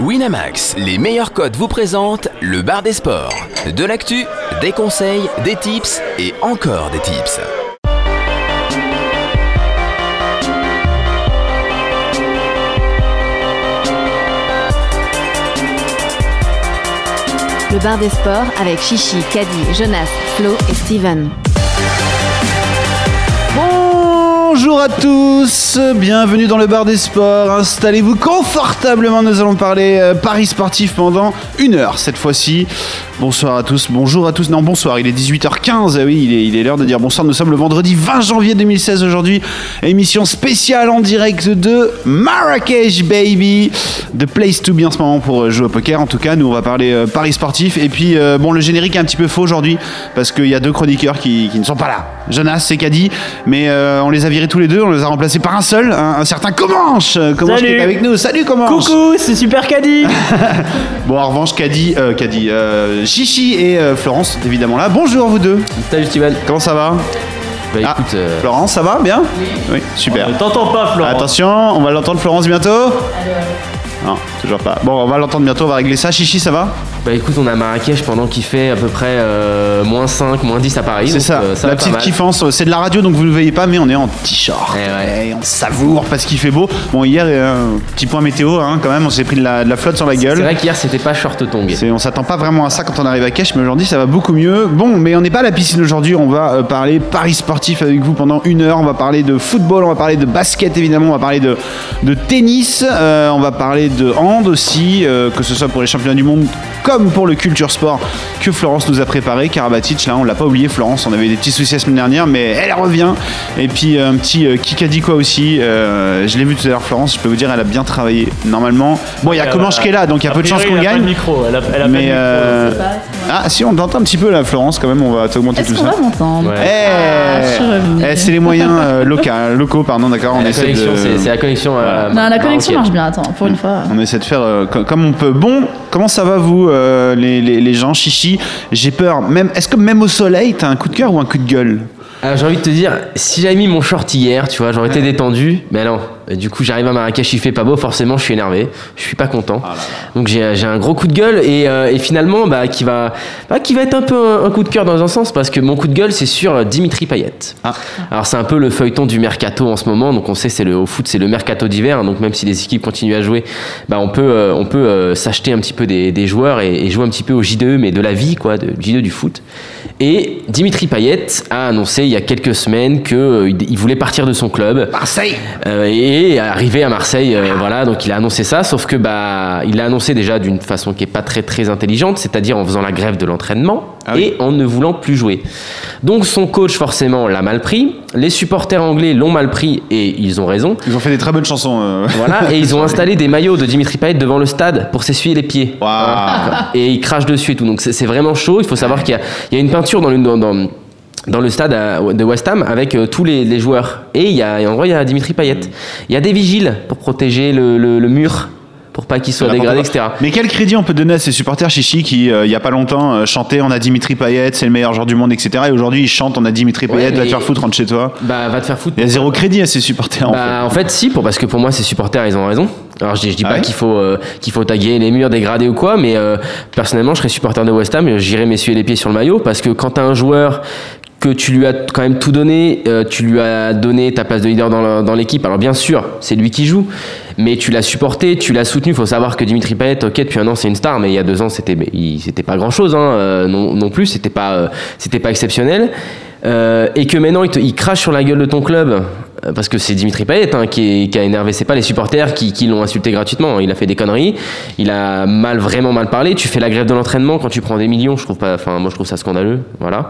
Winamax, les meilleurs codes vous présentent le bar des sports. De l'actu, des conseils, des tips et encore des tips. Le bar des sports avec Chichi, Caddy, Jonas, Flo et Steven. Bonjour à tous, bienvenue dans le bar des sports. Installez-vous confortablement, nous allons parler euh, Paris sportif pendant une heure cette fois-ci. Bonsoir à tous, bonjour à tous. Non, bonsoir, il est 18h15, ah oui, il est, il est l'heure de dire bonsoir. Nous sommes le vendredi 20 janvier 2016 aujourd'hui. Émission spéciale en direct de Marrakech, baby. The place to be en ce moment pour euh, jouer au poker. En tout cas, nous, on va parler euh, Paris sportif. Et puis, euh, bon, le générique est un petit peu faux aujourd'hui parce qu'il y a deux chroniqueurs qui, qui ne sont pas là. Jonas et Caddy, mais euh, on les a virés tous les deux, on les a remplacés par un seul, un, un certain Comanche. Comanche qui Salut. est avec nous. Salut Comanche. Coucou, c'est Super Caddy Bon, en revanche, Caddy, Caddy, Chichi et euh, Florence sont évidemment là. Bonjour vous deux. Salut Steven. Comment ça va? Bah Ah, écoute, euh, Florence, ça va bien? Oui, super. on ne t'entend pas Florent. Attention, on va l'entendre Florence bientôt Non, toujours pas. Bon, on va l'entendre bientôt, on va régler ça. Chichi, ça va? Bah écoute, on a Marrakech pendant qu'il fait à peu près euh, moins 5, moins 10 à Paris. C'est ça, euh, la va pas petite kiffance. C'est de la radio, donc vous ne le voyez pas, mais on est en t-shirt. Eh ouais. Et on savoure parce qu'il fait beau. Bon, hier, euh, petit point météo, hein, quand même, on s'est pris de la, de la flotte sur la C'est gueule. vrai qu'hier c'était pas short tongue. C'est- on s'attend pas vraiment à ça quand on arrive à Cache, mais aujourd'hui ça va beaucoup mieux. Bon, mais on n'est pas à la piscine aujourd'hui, on va euh, parler Paris sportif avec vous pendant une heure. On va parler de football, on va parler de basket évidemment, on va parler de, de tennis, on va parler de hand aussi, euh, que ce soit pour les championnats du monde comme pour le culture sport que Florence nous a préparé. Karabatic, là on l'a pas oublié, Florence, on avait des petits soucis la semaine dernière, mais elle revient. Et puis un petit euh, Kikadi quoi aussi, euh, je l'ai vu tout à l'heure, Florence, je peux vous dire, elle a bien travaillé normalement. Bon, il y a Comanche qui est là, donc il y a peu de chances qu'on gagne. micro, elle a, elle a Mais euh, ah si on t'entend un petit peu là Florence quand même on va t'augmenter tout Est-ce qu'on ça. va m'entendre Ouais. Eh, je suis revenue. eh, c'est les moyens euh, locaux, locaux pardon d'accord on La essaie connexion, de c'est la connexion. euh, Non, la connexion marocaine. marche bien, attends, pour une fois. On essaie de faire euh, co- comme on peut. Bon, comment ça va vous euh, les, les- les gens chichi? J'ai peur. Même est-ce que même au soleil t'as un coup de cœur ou un coup de gueule? Alors j'ai envie de te dire, si j'avais mis mon short hier, tu vois, j'aurais été détendu. Mais non, Et du coup j'arrive à Marrakech, il fait pas beau, forcément je suis énervé, je suis pas content. Donc j'ai un gros coup de gueule et, euh, et finalement bah, qui, va, bah, qui va être un peu un, un coup de cœur dans un sens parce que mon coup de gueule c'est sur euh, Dimitri Payet. Ah. Alors c'est un peu le feuilleton du mercato en ce moment, donc on sait c'est le au foot c'est le mercato d'hiver, hein. donc même si les équipes continuent à jouer, bah, on peut, euh, on peut euh, s'acheter un petit peu des, des joueurs et, et jouer un petit peu au J2 mais de la vie quoi, de J2 du foot. Et Dimitri Payet a annoncé il y a quelques semaines qu'il voulait partir de son club. Marseille. Euh, et arrivé à Marseille, euh, voilà, donc il a annoncé ça, sauf que bah, il l'a annoncé déjà d'une façon qui est pas très très intelligente, c'est-à-dire en faisant la grève de l'entraînement Ah oui. et en ne voulant plus jouer. Donc son coach forcément l'a mal pris, les supporters anglais l'ont mal pris et ils ont raison. Ils ont fait des très bonnes chansons. euh. Voilà, et ils ont installé des maillots de Dimitri Payet devant le stade pour s'essuyer les pieds. Et ils crachent dessus et tout. Donc c'est vraiment chaud. Il faut savoir qu'il y, a- il y a une peinture dans le, dans, dans- dans le stade de West Ham avec euh, tous les, les joueurs. Et il y a, en gros, il y a Dimitri Payet. Il y a des vigiles pour protéger le, le- le mur, pour pas qu'il soit dégradé, N'importe etc. Mais quel crédit on peut donner à ces supporters chichi qui, euh, il y a pas longtemps, euh, chantaient on a Dimitri Payet, c'est le meilleur joueur du monde, etc. Et aujourd'hui ils chantent on a Dimitri Ouais, Payet, va te faire foutre, rentre chez toi. Bah, va te faire foutre. Il y a zéro crédit à ces supporters en fait. Bah, en fait, si, pour, parce que pour moi, ces supporters, ils ont raison. Alors, je dis, je dis Ah pas ouais qu'il faut, euh, qu'il faut taguer les murs dégradés ou quoi, mais euh, personnellement, je serais supporter de West Ham et j'irais m'essuyer les pieds sur le maillot parce que quand t'as un joueur que tu lui as quand même tout donné, euh, tu lui as donné ta place de leader dans l'équipe. Alors bien sûr, c'est lui qui joue, mais tu l'as supporté, tu l'as soutenu. Il faut savoir que Dimitri Payet, ok, depuis un an c'est une star, mais il y a deux ans c'était, pas grand chose, hein, euh, non, plus, c'était pas, euh, exceptionnel. Et que maintenant il, te- il crache sur la gueule de ton club parce que c'est Dimitri Payet hein, qui, est- qui a énervé c'est pas les supporters qui, qui l'ont insulté gratuitement il a fait des conneries il a mal vraiment mal parlé tu fais la grève de l'entraînement quand tu prends des millions je trouve pas enfin moi je trouve ça scandaleux voilà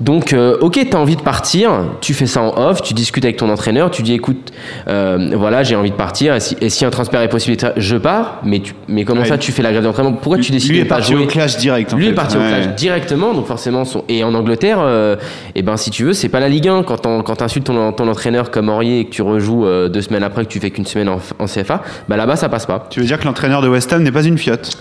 donc euh, ok t'as envie de partir tu fais ça en off tu discutes avec ton entraîneur tu dis écoute euh, voilà j'ai envie de partir et si, et si un transfert est possible je pars mais tu, mais comment Ouais. ça tu fais la grève d'entraînement? Pourquoi tu décides Lui de est pas parti jouer? au clash direct. en lui fait. est parti au Ouais. clash directement, donc forcément, son... et en Angleterre, euh, eh ben si tu veux, c'est pas la Ligue 1. Quand tu quand insultes ton, ton entraîneur comme Aurier et que tu rejoues euh, deux semaines après, que tu fais qu'une semaine en, en CFA, bah là-bas ça passe pas. Tu veux dire que l'entraîneur de West Ham n'est pas une fiotte?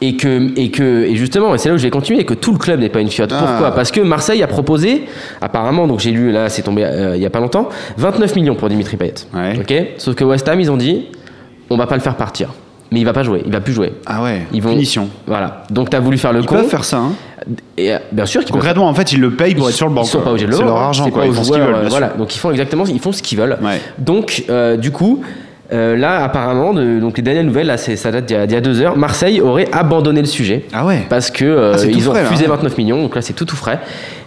Et que, et que, et justement, et c'est là où je vais continuer, que tout le club n'est pas une fiotte. Ah. Pourquoi? Parce que Marseille a proposé, apparemment, donc j'ai lu là, c'est tombé euh, il y a pas longtemps, 29 millions pour Dimitri Payet. Ouais. Ok? Sauf que West Ham, ils ont dit, on va pas le faire partir. Mais il va pas jouer, il va plus jouer. Ah ouais, Ils vont- punition. Voilà. Donc tu as voulu faire le Ils con. peuvent faire ça, hein. Et euh, bien sûr Concrètement, en fait, ils le payent pour être sur le banc. Ils sont quoi. pas obligés de le C'est leur hein. argent, quoi. pas Ils font ce qu'ils veulent. Voilà, donc ils font exactement, ils font ce qu'ils veulent. Ouais. Donc, euh, du coup, euh, là, apparemment, de- donc les dernières nouvelles, là, ça date d'il y, a- d'il y a deux heures, Marseille aurait abandonné le sujet. Ah ouais. Parce que Ah, ils ont frais, là, refusé hein. 29 millions, donc là c'est tout tout frais.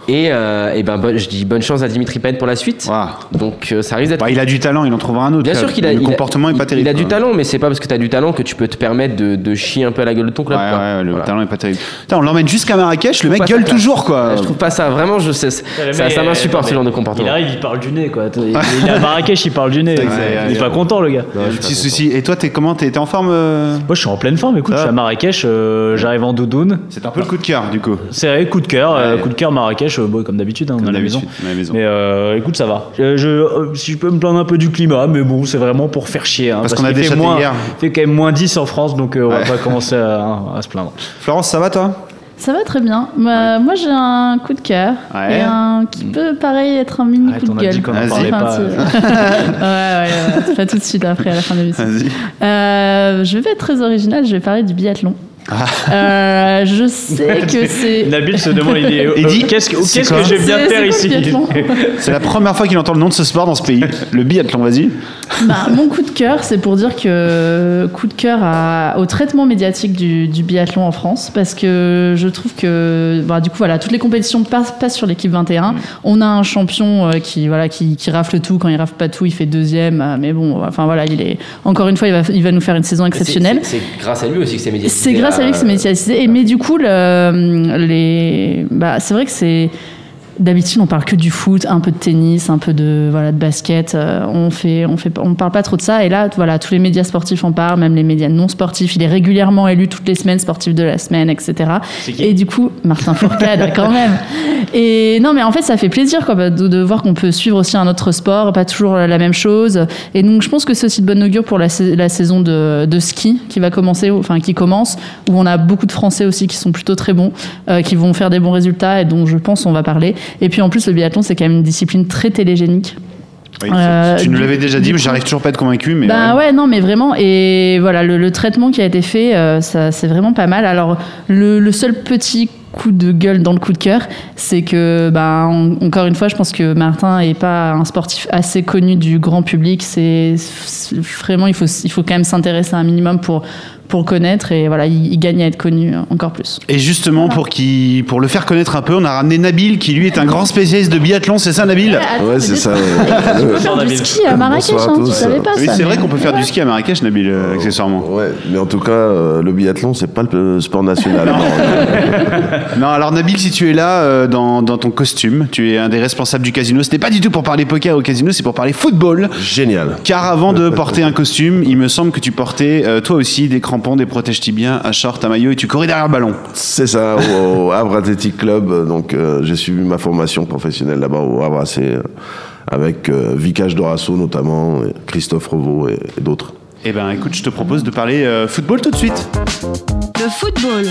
Et, euh, et ben bon, je dis bonne chance à Dimitri Payet pour la suite. Donc euh, ça risque d'être. Bah, il a du talent, il en trouvera un autre. Bien sûr qu'il a. Le il a- comportement est pas il- terrible. Il a du talent, mais c'est pas parce que tu as du talent que tu peux te permettre de, de chier un peu à la gueule de ton Ouais, club. quoi. ouais, le Voilà. talent est pas terrible. Putain, on l'emmène jusqu'à Marrakech, le mec gueule toujours, quoi. Je trouve pas ça vraiment, je sais, ça, ça, m'insupporte ce genre de Il comportement. arrive, il parle du nez quoi. Il, il est à Marrakech, il parle du nez. Il est pas content le gars. Il petit souci. Et toi, t'es comment? T'es t'es en forme euh? Moi je suis en pleine forme, écoute, je suis à Marrakech, euh, j'arrive en doudoune. C'est un peu le coup de cœur, du coup. C'est vrai, coup de cœur, coup de cœur Marrakech, euh, bon, comme d'habitude, hein, on est à la maison. Mais euh, écoute, ça va. Je, je- euh, si je peux me plaindre un peu du climat, mais bon, c'est vraiment pour faire chier. hein, Parce qu'on a déchaté fait moins, hier. Fait quand même moins 10 en France, donc euh, on Ouais. va pas commencer à, à se plaindre. Florence, ça va, toi? Ça va très bien. Moi, moi, j'ai un coup de cœur. Ouais. Et un qui peut, pareil, être un mini Arrête, coup on de a gueule. dit qu'on en parlait pas. Ouais, ouais, ouais. Pas tout de suite après, à la fin de l'émission. Vas-y. Euh, je vais être très original, je vais parler du biathlon. Ah. Euh, je sais que c'est. Nabil se demande, il dit, Il euh, dit, qu'est-ce que, c'est qu'est-ce que j'ai bien faire ici C'est la première fois qu'il entend le nom de ce sport dans ce pays. Le biathlon, vas-y. Bah, mon coup de cœur, c'est pour dire que coup de cœur à- au traitement médiatique du, du biathlon en France, parce que je trouve que bah, du coup voilà, toutes les compétitions passent, passent sur l'équipe 21. On a un champion euh, qui voilà qui, qui rafle tout. Quand il rafle pas tout, il fait deuxième. euh, mais bon, enfin voilà, il est encore une fois, il va, il va nous faire une saison exceptionnelle. C'est grâce à lui aussi que c'est médiatisé. C'est grâce lui que c'est médiatisé. Et mais du coup, le- les, bah, c'est vrai que c'est d'habitude on parle que du foot, un peu de tennis, un peu de voilà de basket. euh, on fait, on fait, on parle pas trop de ça. Et là, voilà, tous les médias sportifs en parlent, même les médias non sportifs. Il est régulièrement élu toutes les semaines sportif de la semaine, etc. Et du coup, Martin Fourcade, quand même. Et non, mais en fait, ça fait plaisir quoi, de, de voir qu'on peut suivre aussi un autre sport, pas toujours la même chose. Et donc, je pense que c'est aussi de bonne augure pour la, sa- la saison de, de ski qui va commencer, enfin qui commence, où on a beaucoup de Français aussi qui sont plutôt très bons, euh, qui vont faire des bons résultats et dont je pense on va parler. Et puis en plus, le biathlon, c'est quand même une discipline très télégénique. Oui, Euh, tu nous l'avais déjà dit, mais j'arrive toujours pas à être convaincu. Mais Bah ouais. ouais. non, mais vraiment. Et voilà, le, le traitement qui a été fait, euh, ça, c'est vraiment pas mal. Alors, le, le seul petit coup de gueule dans le coup de cœur, c'est que, bah, en- encore une fois, je pense que Martin est pas un sportif assez connu du grand public. C'est c'est vraiment, il faut, il faut quand même s'intéresser un minimum pour pour le connaître. Et voilà, il, il gagne à être connu encore plus. Et justement, pour, qui, pour le faire connaître un peu, on a ramené Nabil, qui lui est un grand spécialiste de biathlon, c'est ça, Nabil? Ouais, c'est ça. ouais. On peut faire du ski à Marrakech, hein, tu savais pas Oui, ça. c'est vrai qu'on peut faire du ski à Marrakech, Nabil, euh, accessoirement. Ouais, mais en tout cas, euh, le biathlon, c'est pas le sport national. Non, alors Nabil, si tu es là euh, dans, dans ton costume, tu es un des responsables du casino. Ce n'est pas du tout pour parler poker au casino, c'est pour parler football. Génial. Car avant de porter un costume, il me semble que tu portais euh, toi aussi des crampons, des protèges tibiens, un short, un maillot et tu courais derrière le ballon. C'est ça, au, au Havre Athletic Club. Donc, euh, j'ai suivi ma formation professionnelle là-bas au Havre AC, euh, avec euh, Vicage Dorasso notamment, et Christophe Revaux et, et d'autres. Eh ben écoute, je te propose de parler euh, football tout de suite. Le football.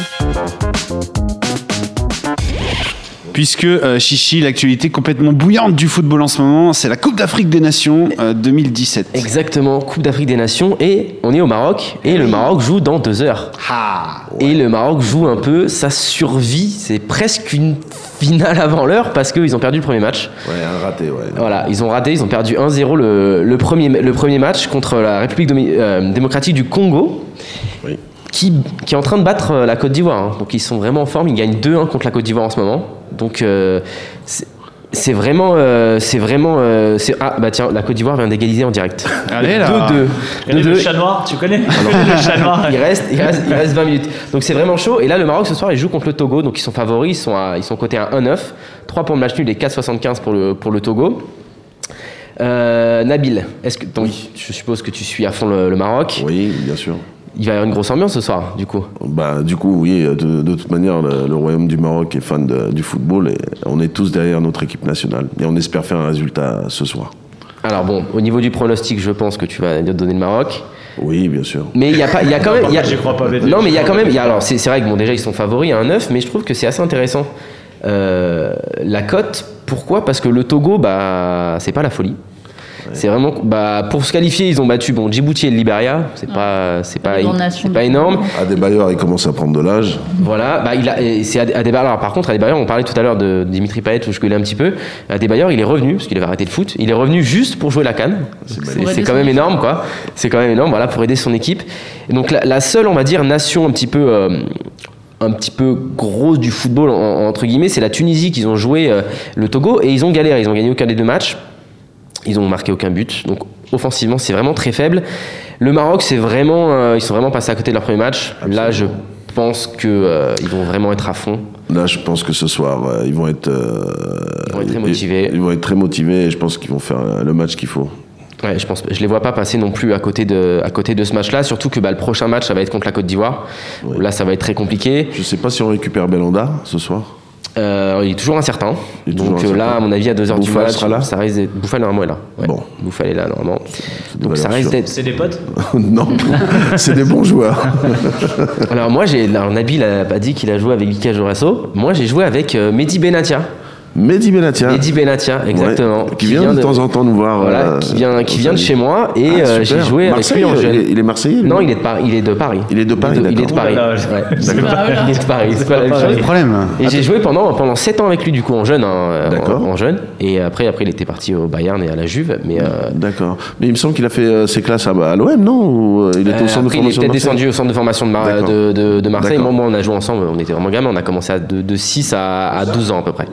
Puisque euh, Chichi, l'actualité complètement bouillante du football en ce moment, c'est la Coupe d'Afrique des Nations euh, 2017. Exactement, Coupe d'Afrique des Nations. Et on est au Maroc. Et le Maroc joue dans deux heures. Ah Et le Maroc joue un peu sa survie. C'est presque une finale avant l'heure parce qu'ils ont perdu le premier match. Ouais, un raté, ouais. Voilà, ils ont raté, ils ont perdu 1-0 le, le premier, le premier match contre la République domi- euh, démocratique du Congo. Oui. Qui, qui est en train de battre euh, la Côte d'Ivoire. hein. Donc ils sont vraiment en forme, ils gagnent 2-1 contre la Côte d'Ivoire en ce moment. Donc euh, c'est vraiment. euh, c'est vraiment euh, c'est- ah bah tiens, la Côte d'Ivoire vient d'égaliser en direct. Allez, là. 2-2. Regardez, Le 2-2. chat noir, tu connais Le chat noir. Il reste, il, reste, il reste 20 minutes. Donc c'est vraiment chaud. Et là, le Maroc ce soir, il joue contre le Togo. Donc ils sont favoris. Ils sont, à- ils sont cotés à 1-9. 3 pour le match nul et 4,75 pour le, pour le Togo. Euh, Nabil, est-ce que, donc, je suppose que tu suis à fond le, le Maroc. Oui, bien sûr. Il va y avoir une grosse ambiance ce soir, du coup. Bah, du coup, oui, de, de toute manière, le, le Royaume du Maroc est fan de- du football et on est tous derrière notre équipe nationale. Et on espère faire un résultat ce soir. Alors bon, au niveau du pronostic, je pense que tu vas donner le Maroc. Oui, bien sûr. Mais il y a pas, il y a quand même, il y a- J'y crois pas, non mais il y a quand même, il y a- alors c'est c'est vrai que bon déjà ils sont favoris à un 9, mais je trouve que c'est assez intéressant Euh, la cote. Pourquoi? Parce que le Togo, bah c'est pas la folie. C'est vraiment bah, pour se qualifier, ils ont battu bon Djibouti et le Liberia. C'est pas c'est pas c'est pas énorme. Adebayor, il commence à prendre de l'âge. Voilà, bah, il a, c'est Ade- Adebayor. Alors, par contre, Adebayor, on parlait tout à l'heure de Dimitri Payet, où je connais un petit peu. Adebayor, il est revenu, parce qu'il avait arrêté le foot. Il est revenu juste pour jouer la canne. C'est quand même énorme, quoi. C'est quand même énorme, voilà, pour aider son équipe. Et donc, la, la seule, on va dire, nation un petit peu. euh, un petit peu grosse du football en- entre guillemets, c'est la Tunisie qu'ils ont joué euh, le Togo et ils ont galéré, ils ont gagné aucun des deux matchs. Ils ont marqué aucun but. Donc offensivement, c'est vraiment très faible. Le Maroc, c'est vraiment, euh, ils sont vraiment passés à côté de leur premier match. Là, je pense que euh, ils vont vraiment être à fond. Là, je pense que ce soir, euh, ils vont être. Ils vont être très motivés. Ils, vont être très motivés et je pense qu'ils vont faire le match qu'il faut. Ouais, je pense, je les vois pas passer non plus à côté de, à côté de ce match-là. Surtout que bah, le prochain match, ça va être contre la Côte d'Ivoire. Là, ça va être très compliqué. Je sais pas si on récupère Belanda ce soir. Euh, il est toujours incertain. Il est toujours Donc euh, là, incertain. à mon avis, à 2h du là ça risque d'être. Bouffal normalement est là. Ouais. Bon. Bouffal est là normalement. Donc ça risque d'être. C'est des potes non, c'est des bons joueurs. Alors moi, j'ai. Nabil a pas dit qu'il a joué avec Vika Jorasso. Moi, j'ai joué avec euh, Mehdi Benatia. Mehdi Benatia. Mehdi Benatia, exactement. Ouais, qui vient de temps en temps nous voir. Voilà, euh, qui vient, qui vient de chez moi et Ah, euh, j'ai joué Marseille, avec lui en il il est marseillais, lui Non, il est de Paris. Il est de Paris. Il est de Paris, Il est de, il est de. Paris. Pas vrai. Il est de Paris. C'est pas la même pas chose. Pas de problème. Et j'ai joué pendant, pendant 7 ans avec lui, du coup, en jeune. hein, D'accord. En, en jeune. Et après, après, il était parti au Bayern et à la Juve. Mais euh, D'accord. Mais il me semble qu'il a fait euh, ses classes à, à l'OM, non? Ou euh, il était euh, au centre de il formation de Marseille? descendu au centre de formation de, de, de- de Marseille. Moi, moi, on a joué ensemble. On était vraiment gamins. On a commencé à de, de 6 à, à 12 ans à peu près.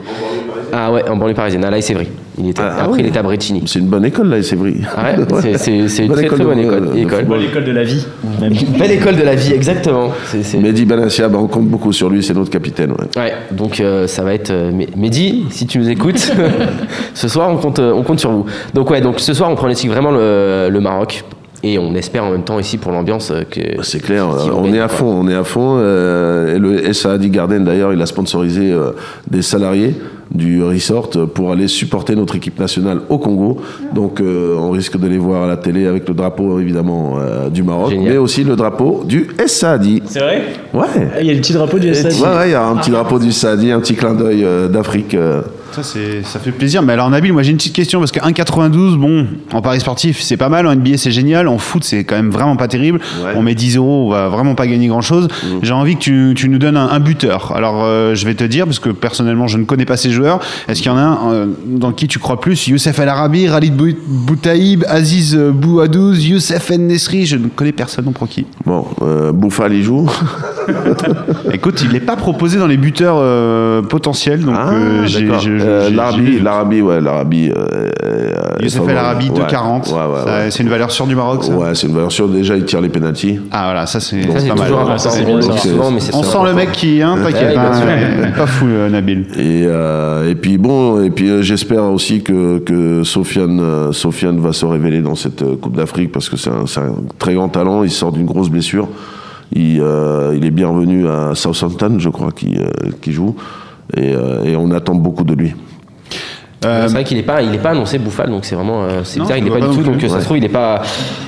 Ah ouais, en banlieue parisienne, à l'Aïsevry. Il était, Ah, ah après, il était à Brétigny. C'est une bonne école, vrai. Ah ouais, c'est- une très très bonne école. école. De la vie. Même. Belle école de la vie, exactement. C'est- c'est- Mehdi Benatia, bah, on compte beaucoup sur lui, c'est notre capitaine. ouais. Ouais, donc euh, ça va être euh, Mehdi, si tu nous écoutes, ce soir on compte, euh, on compte sur vous. Donc ouais, donc ce soir on pronostique vraiment le, le Maroc et on espère en même temps ici pour l'ambiance euh, que. Bah, C'est clair, euh, on est à fond, on est à fond. euh, et le SAD Garden, d'ailleurs, il a sponsorisé euh, des salariés du resort pour aller supporter notre équipe nationale au Congo. Donc, euh, on risque de les voir à la télé avec le drapeau, évidemment, euh, du Maroc, Génial. mais aussi le drapeau du SAD. C'est vrai? Ouais. Ah, Il y a le petit drapeau du SAD. Ouais, ouais, il y a un petit drapeau du SAD, un petit clin d'œil euh, d'Afrique. Ça, fait plaisir. Mais alors, Nabil, moi j'ai une petite question parce que 1,92, bon, en Paris sportif, c'est pas mal. En NBA, c'est génial. En foot, c'est quand même vraiment pas terrible. Ouais. On met 10 euros, on va vraiment pas gagner grand chose. J'ai envie que tu, tu nous donnes un, un buteur. Alors, euh, je vais te dire, parce que personnellement, je ne connais pas ces joueurs. Est-ce qu'il y en a un euh, dans qui tu crois plus? Youssef El Arabi, Khalid Bou- Boutaïb, Aziz Bouadouz, Youssef En Nesri Je ne connais personne, pour qui Bon, euh, Bouffal, il joue. Écoute, il n'est pas proposé dans les buteurs euh, potentiels. Donc, Ah, je- Euh, L'Arabie, lu. l'Arabie, ouais, l'Arabie. euh, euh, Youssef El. Arabi, Ouais. 2,40. Ouais, ouais, Ça, ouais. C'est une valeur sûre du Maroc, ça Ouais, c'est une valeur sûre. Déjà, il tire les pénalties. Ah voilà, ça c'est pas mal. on sent le mec qui, hein, t'inquiète, euh, pas fou euh, Nabil. Et, euh, et puis bon, et puis euh, j'espère aussi que, que Sofiane, euh, Sofiane va se révéler dans cette euh, Coupe d'Afrique parce que c'est un, c'est un très grand talent. Il sort d'une grosse blessure. Il, euh, il est bienvenu à Southampton, je crois, qui, euh, qui joue. Et, euh, et on attend beaucoup de lui. Euh, C'est vrai qu'il n'est pas, il est pas annoncé Bouffal, donc c'est vraiment, euh, c'est bizarre, il n'est pas pas du tout, donc euh, ça se trouve il n'est pas,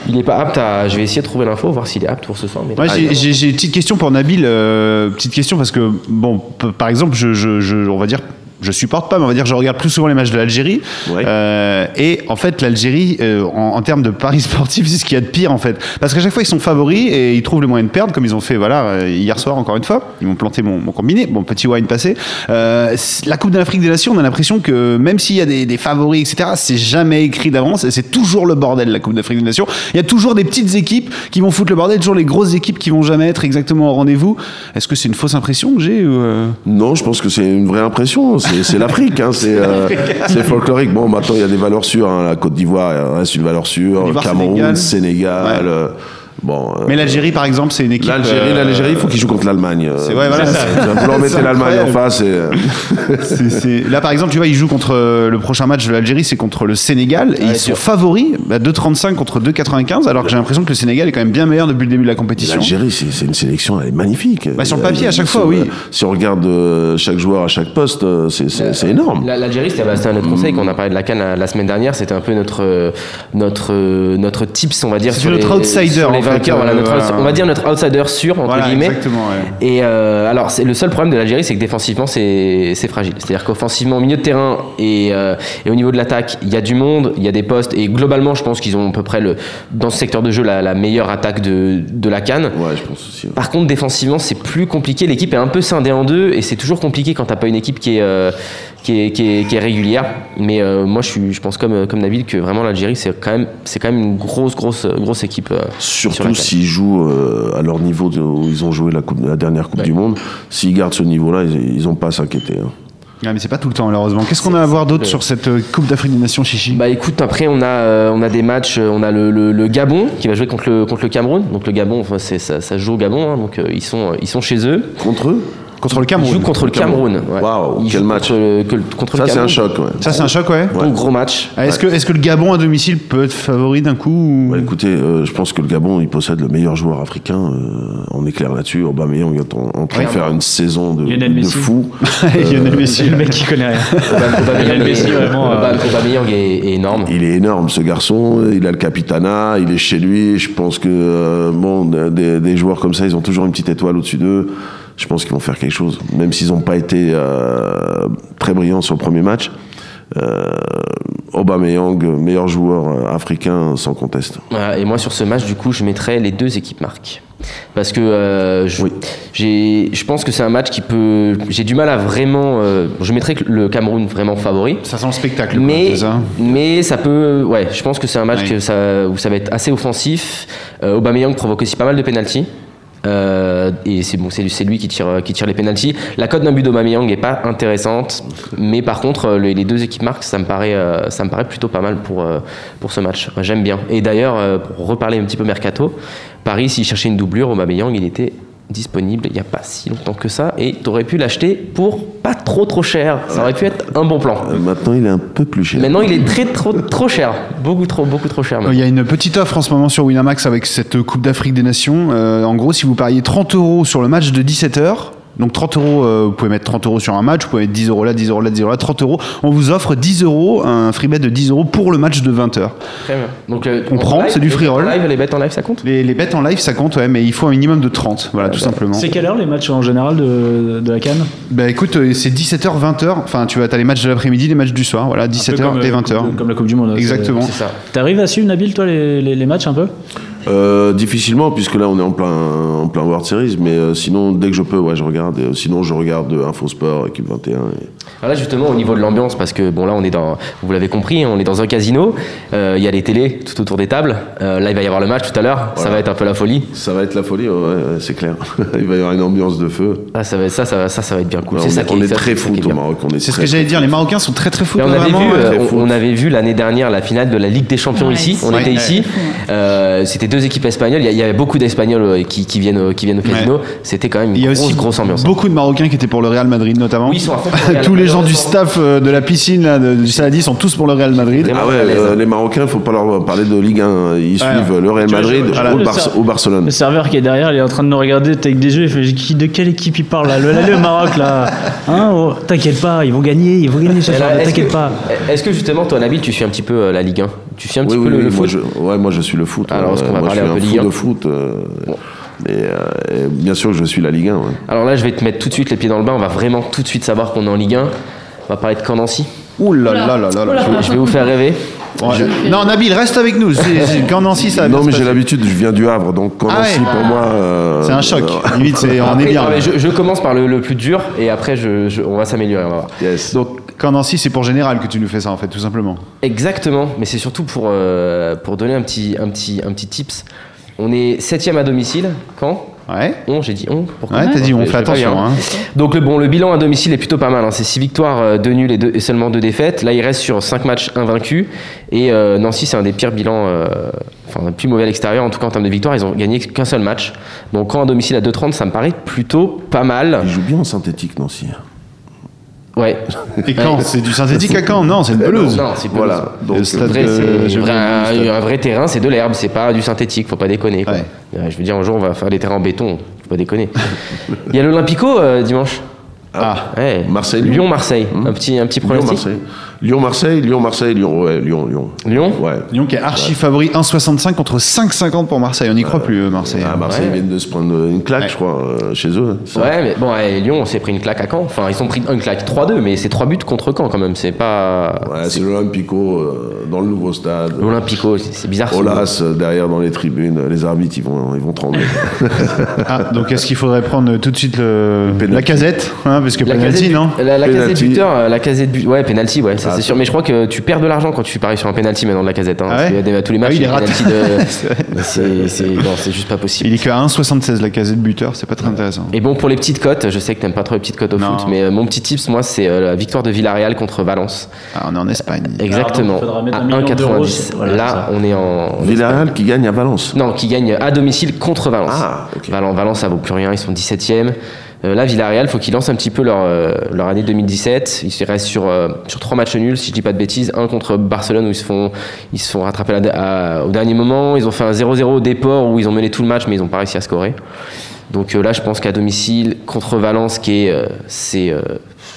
il est pas apte à. Je vais essayer de trouver l'info, voir s'il est apte pour ce soir. J'ai- j'ai j'ai une petite question pour Nabil. euh, petite question parce que, bon, p- par exemple, je, je- je- on va dire, je supporte pas, mais on va dire que je regarde plus souvent les matchs de l'Algérie. Ouais. Euh, et en fait, l'Algérie, euh, en, en termes de paris sportifs, c'est ce qu'il y a de pire en fait. Parce qu'à chaque fois, ils sont favoris et ils trouvent le moyen de perdre, comme ils ont fait voilà euh, hier soir encore une fois. Ils m'ont planté mon, mon combiné, bon petit wine passé. Euh, la Coupe d'Afrique des Nations, on a l'impression que même s'il y a des, des favoris, etc., c'est jamais écrit d'avance. et C'est toujours le bordel la Coupe d'Afrique des Nations. Il y a toujours des petites équipes qui vont foutre le bordel, toujours les grosses équipes qui vont jamais être exactement au rendez-vous. Est-ce que c'est une fausse impression que j'ai euh Non, je pense que c'est une vraie impression. C'est l'Afrique, hein, c'est euh, c'est folklorique. Bon, maintenant il y a des valeurs sûres. hein. La Côte d'Ivoire elle reste une valeur sûre. Cameroun, Sénégal. Sénégal. Ouais. Bon. euh, Mais l'Algérie, par exemple, c'est une équipe. L'Algérie, euh, l'Algérie, il faut qu'ils jouent contre l'Allemagne. C'est- ouais, voilà, c'est- Vous mettez l'Allemagne en face. Et, euh, C'est- c'est- Là, par exemple, tu vois, ils jouent contre le prochain match de l'Algérie, c'est contre le Sénégal, et ils sont favoris, bah, 2,35 contre 2,95, alors que j'ai l'impression que le Sénégal est quand même bien meilleur depuis le début de la compétition. L'Algérie, c'est une sélection, elle est magnifique. Bah, sur le papier, à chaque fois, oui. Si on regarde chaque joueur à chaque poste, c'est- énorme. La- L'Algérie, c'était bah, c'était un autre conseil quand on a parlé de la Cannes la, semaine dernière. C'était un peu notre, notre, notre tips, on va dire. C'est sur notre outsider, sur les en. Vainqueur, euh, voilà, notre- voilà. on va dire notre outsider sûr, entre Voilà, guillemets. exactement, ouais. Et euh, alors, c'est le seul problème de l'Algérie, c'est que défensivement, c'est c'est fragile. C'est-à-dire qu'offensivement, au milieu de terrain et, euh, et au niveau de l'attaque, il y a du monde, il y a des postes. Et globalement, je pense qu'ils ont à peu près, le, dans ce secteur de jeu, la, la meilleure attaque de, de la Cannes. Ouais, je pense aussi. ouais. Par contre, défensivement, c'est plus compliqué. L'équipe est un peu scindée en deux et c'est toujours compliqué quand t'as pas une équipe qui est, qui est, qui est, qui est régulière. Mais euh, moi, je, suis, je pense comme, comme Nabil que vraiment l'Algérie, c'est quand, même- c'est quand même une grosse, grosse, grosse équipe. euh, sur Surtout Cannes. s'ils jouent euh, à leur niveau de- où ils ont joué la, coupe, la dernière Coupe Ouais. du Monde. S'ils gardent ce niveau-là, ils n'ont pas à s'inquiéter. hein. Ouais, mais c'est pas tout le temps, malheureusement. Qu'est-ce qu'on a à voir d'autre sur cette euh, Coupe d'Afrique des Nations, Chichi? Bah écoute, après on a, euh, on a des matchs, on a le, le- le Gabon qui va jouer contre le, contre le Cameroun. Donc le Gabon, enfin, ça, ça se joue au Gabon, hein, donc euh, ils, sont, ils sont chez eux. Contre eux? Contre le Cameroun. jouent contre le Cameroun. ouais. Waouh, quel match. Contre le, que- contre le Ça, c'est un choc. Ouais. Ça, c'est un choc, ouais. Bon, gros match. Ah, Est-ce que, est que le Gabon à domicile peut être favori d'un coup ou- Ouais, écoutez, euh, je pense que le Gabon, il possède le meilleur joueur africain. euh, on est clair là-dessus. Aubameyang est en, en train de faire une saison de, Lionel de Messi. fou. Lionel Messi. Le mec qui connaît rien. Lionel Messi, est- vraiment, euh, Aubame- Aubameyang est, est énorme. Il est énorme, ce garçon. Il a le capitana, il est chez lui. Je pense que euh, bon, des, des joueurs comme ça, ils ont toujours une petite étoile au-dessus d'eux. Je pense qu'ils vont faire quelque chose, même s'ils n'ont pas été euh, très brillants sur le premier match. Euh, Aubameyang, meilleur joueur euh, africain sans conteste. Voilà, et moi sur ce match, du coup, je mettrais les deux équipes marques. Parce que euh, je, Oui. j'ai- je pense que c'est un match qui peut. J'ai du mal à vraiment. euh, je mettrais le Cameroun vraiment favori. Ça sent le spectacle, quoi, Mais, c'est ça mais ça peut. Ouais, je pense que c'est un match Oui. que ça, où ça va être assez offensif. Euh, Aubameyang provoque aussi pas mal de pénalties. Euh, et c'est bon, c'est lui, qui tire, les pénalties. La cote d'un but d'Aubameyang n'est pas intéressante, mais par contre euh, les, deux équipes marques, ça me paraît, euh, plutôt pas mal pour ce match. J'aime bien. Et d'ailleurs, pour reparler un petit peu mercato, Paris, s'il cherchait une doublure, Aubameyang, il était disponible il n'y a pas si longtemps que ça, et tu aurais pu l'acheter pour pas trop trop cher. Ça aurait pu être un bon plan. Euh, maintenant, il est un peu plus cher. Maintenant, il est très trop trop cher, beaucoup trop beaucoup trop cher. Il maintenant. y a une petite offre en ce moment sur Winamax avec cette Coupe d'Afrique des Nations. Euh, en gros, si vous pariez 30 euros sur le match de 17h, donc 30 euros, euh, vous pouvez mettre 30 euros sur un match, vous pouvez mettre 10 euros là, 10 euros là, 10 euros là, 30 euros. On vous offre 10 euros, un free bet de 10 euros pour le match de 20h. Très bien. Donc euh, On en prend, c'est du free roll. Live, les bêtes en live, ça compte? Les, les bets en live, ça compte, ouais, mais il faut un minimum de 30, voilà, tout simplement. C'est quelle heure les matchs en général de, de la Cannes Bah écoute, euh, c'est 17h, 20h. Enfin, tu vas, as les matchs de l'après-midi, les matchs du soir, voilà, Un peu 17h comme, et euh, 20h. Comme, la Coupe du Monde. hein, Exactement. C'est ça. T'arrives à suivre, Nabil, toi, les, les- les matchs un peu? Euh, difficilement, puisque là, on est en plein, en plein World Series. Mais euh, sinon, dès que je peux, ouais, je regarde. Et, euh, sinon, je regarde euh, Infosport, équipe 21. et- Alors là justement au niveau de l'ambiance parce que bon là on est dans vous l'avez compris on est dans un casino Euh, il y a les télés tout autour des tables Euh, là il va y avoir le match tout à l'heure ça va être un peu la folie Ça va être la folie, ouais, ouais, c'est clair. il va y avoir une ambiance de feu. ah, ça va être ça ça va, ça ça va être bien cool Ouais, on ça est, qui on est ça, très foot au. Maroc. C'est ce que j'allais dire, les Marocains sont très très foot. On, avait vu, euh, très on, on avait vu l'année dernière la finale de la Ligue des Champions Ouais, ici. On était ici. C'était deux équipes espagnoles. Il y y, avait beaucoup d'Espagnols euh, qui, qui viennent, au- qui viennent au casino. C'était quand même Il y une a grosse, aussi grosse ambiance. beaucoup de Marocains qui étaient pour le Real Madrid notamment. Oui, ils sont à fond Tous les gens du staff euh, de la piscine là, de- du Saladi sont tous pour le Real Madrid. Ah ouais, euh, les Marocains, il faut pas leur parler de Ligue 1. Ils suivent le Real vois, Madrid je- je- au, le Bar- ser- au Barcelone. Le serveur qui est derrière, il est en train de nous regarder avec des yeux. Il fait qui- De quelle équipe il parle là? Le, là, le Maroc là Hein oh, T'inquiète pas, ils vont gagner, ils vont gagner ce soir, t'inquiète que, pas. est-ce que justement, toi, Nabil, tu suis un petit peu euh, la Ligue 1 Tu suis un petit Oui, peu oui, le, foot je, ouais, moi je suis le foot. Alors, est-ce qu'on va moi, parler je suis un peu Ligue 1? de foot. euh, euh, et bien sûr que je suis la Ligue 1. ouais. Alors là, je vais te mettre tout de suite les pieds dans le bain. On va vraiment tout de suite savoir qu'on est en Ligue 1. On va parler de Candancy. Ouh là là là là là. Je, je vais vous faire rêver. Ouais. Non, Nabil, reste avec nous. Quand Nancy, ça Non, mais j'ai l'habitude, je viens du Havre, donc quand Ah Nancy, ouais. pour moi. euh, C'est un choc. Limite, c'est- on est bien. non, là. mais je, je commence par le, le plus dur et après, je, je- on va s'améliorer. on va voir. yes. Donc, Quand Nancy, c'est pour général que tu nous fais ça en fait, tout simplement. Exactement, mais c'est surtout pour, euh, pour donner un petit, un, petit, un petit tips. On est septième à domicile. Quand? Ouais. On, j'ai dit on. Pourquoi Ouais, t'as dit, on fait attention. Hein. Donc le, bon, le bilan à domicile est plutôt pas mal. hein. C'est 6 victoires, 2 nuls et, deux- et seulement 2 défaites. Là, il reste sur 5 matchs invaincus. Et euh, Nancy, c'est un des pires bilans, euh, enfin, le plus mauvais à l'extérieur. En tout cas, en termes de victoires, ils ont gagné qu'un seul match. Donc quand à domicile à 2,30, ça me paraît plutôt pas mal. Il joue bien en synthétique, Nancy. Ouais. Et quand C'est du synthétique à quand Non, c'est une pelouse. Non, c'est pelouse. Voilà. Donc, Le stade Vrai, de- je vrai, un, un vrai terrain, c'est de l'herbe, c'est pas du synthétique, faut pas déconner. quoi. Ouais. Euh, Je veux dire, un jour, on va faire des terrains en béton, faut pas déconner. Il y a l'Olympico euh, dimanche. Ah. Ouais. Marseille, Lyon-Marseille. Un petit, un petit Lyon, pronostic? Marseille. Lyon-Marseille, Lyon-Marseille, Lyon, ouais, Lyon, Lyon. Lyon Ouais. Lyon qui est archi favori 1,65 contre 5,50 pour Marseille. On n'y croit plus, euh, Marseille. Ah, Marseille Ouais. viennent de se prendre une claque, Ouais. je crois, euh, chez eux. Ça. Ouais, mais bon, ouais, Lyon, on s'est pris une claque à Caen. Enfin, ils ont pris une claque 3-2, mais c'est 3 buts contre Caen quand même. C'est pas. Ouais, c'est l'Olympico euh, dans le nouveau stade. L'Olympico, c'est bizarre. Olas euh, derrière dans les tribunes, les arbitres ils vont, ils vont trembler. Ah, donc est-ce qu'il faudrait prendre tout de suite le, la casette hein, Parce que La penalty, casette, non la, la casette Penalty. buteur, euh, la casette but, ouais, penalty, ouais, ça Ah, c'est sûr. Mais je crois que tu perds de l'argent quand tu paries sur un penalty maintenant de la casette. Hein, Ah ouais qu'il y a des- tous les Ah matchs, oui, il est raté. de. C'est juste pas possible. Il est que à 1,76 la casette buteur, c'est pas très intéressant. Et bon, pour les petites cotes, je sais que t'aimes pas trop les petites cotes au Non. foot, mais euh, mon petit tips, moi, c'est euh, la victoire de Villarreal contre Valence. Ah, on est en Espagne. Exactement. il faudra mettre à un million d'euros, 1,90. c'est- voilà, c'est Là, ça. on est en. Villarreal qui gagne à Valence. Non, qui gagne à domicile contre Valence. Ah. Valence, Valence, ça vaut plus rien, ils sont 17e. Euh, là, Villarreal, faut qu'ils lancent un petit peu leur, euh, leur année 2017. Ils restent sur, euh, sur trois matchs nuls, si je dis pas de bêtises. Un contre Barcelone où ils se font, ils rattraper au dernier moment. Ils ont fait un 0-0 au déport où ils ont mené tout le match, mais ils n'ont pas réussi à scorer. Donc là, je pense qu'à domicile, contre Valence, qui est, c'est,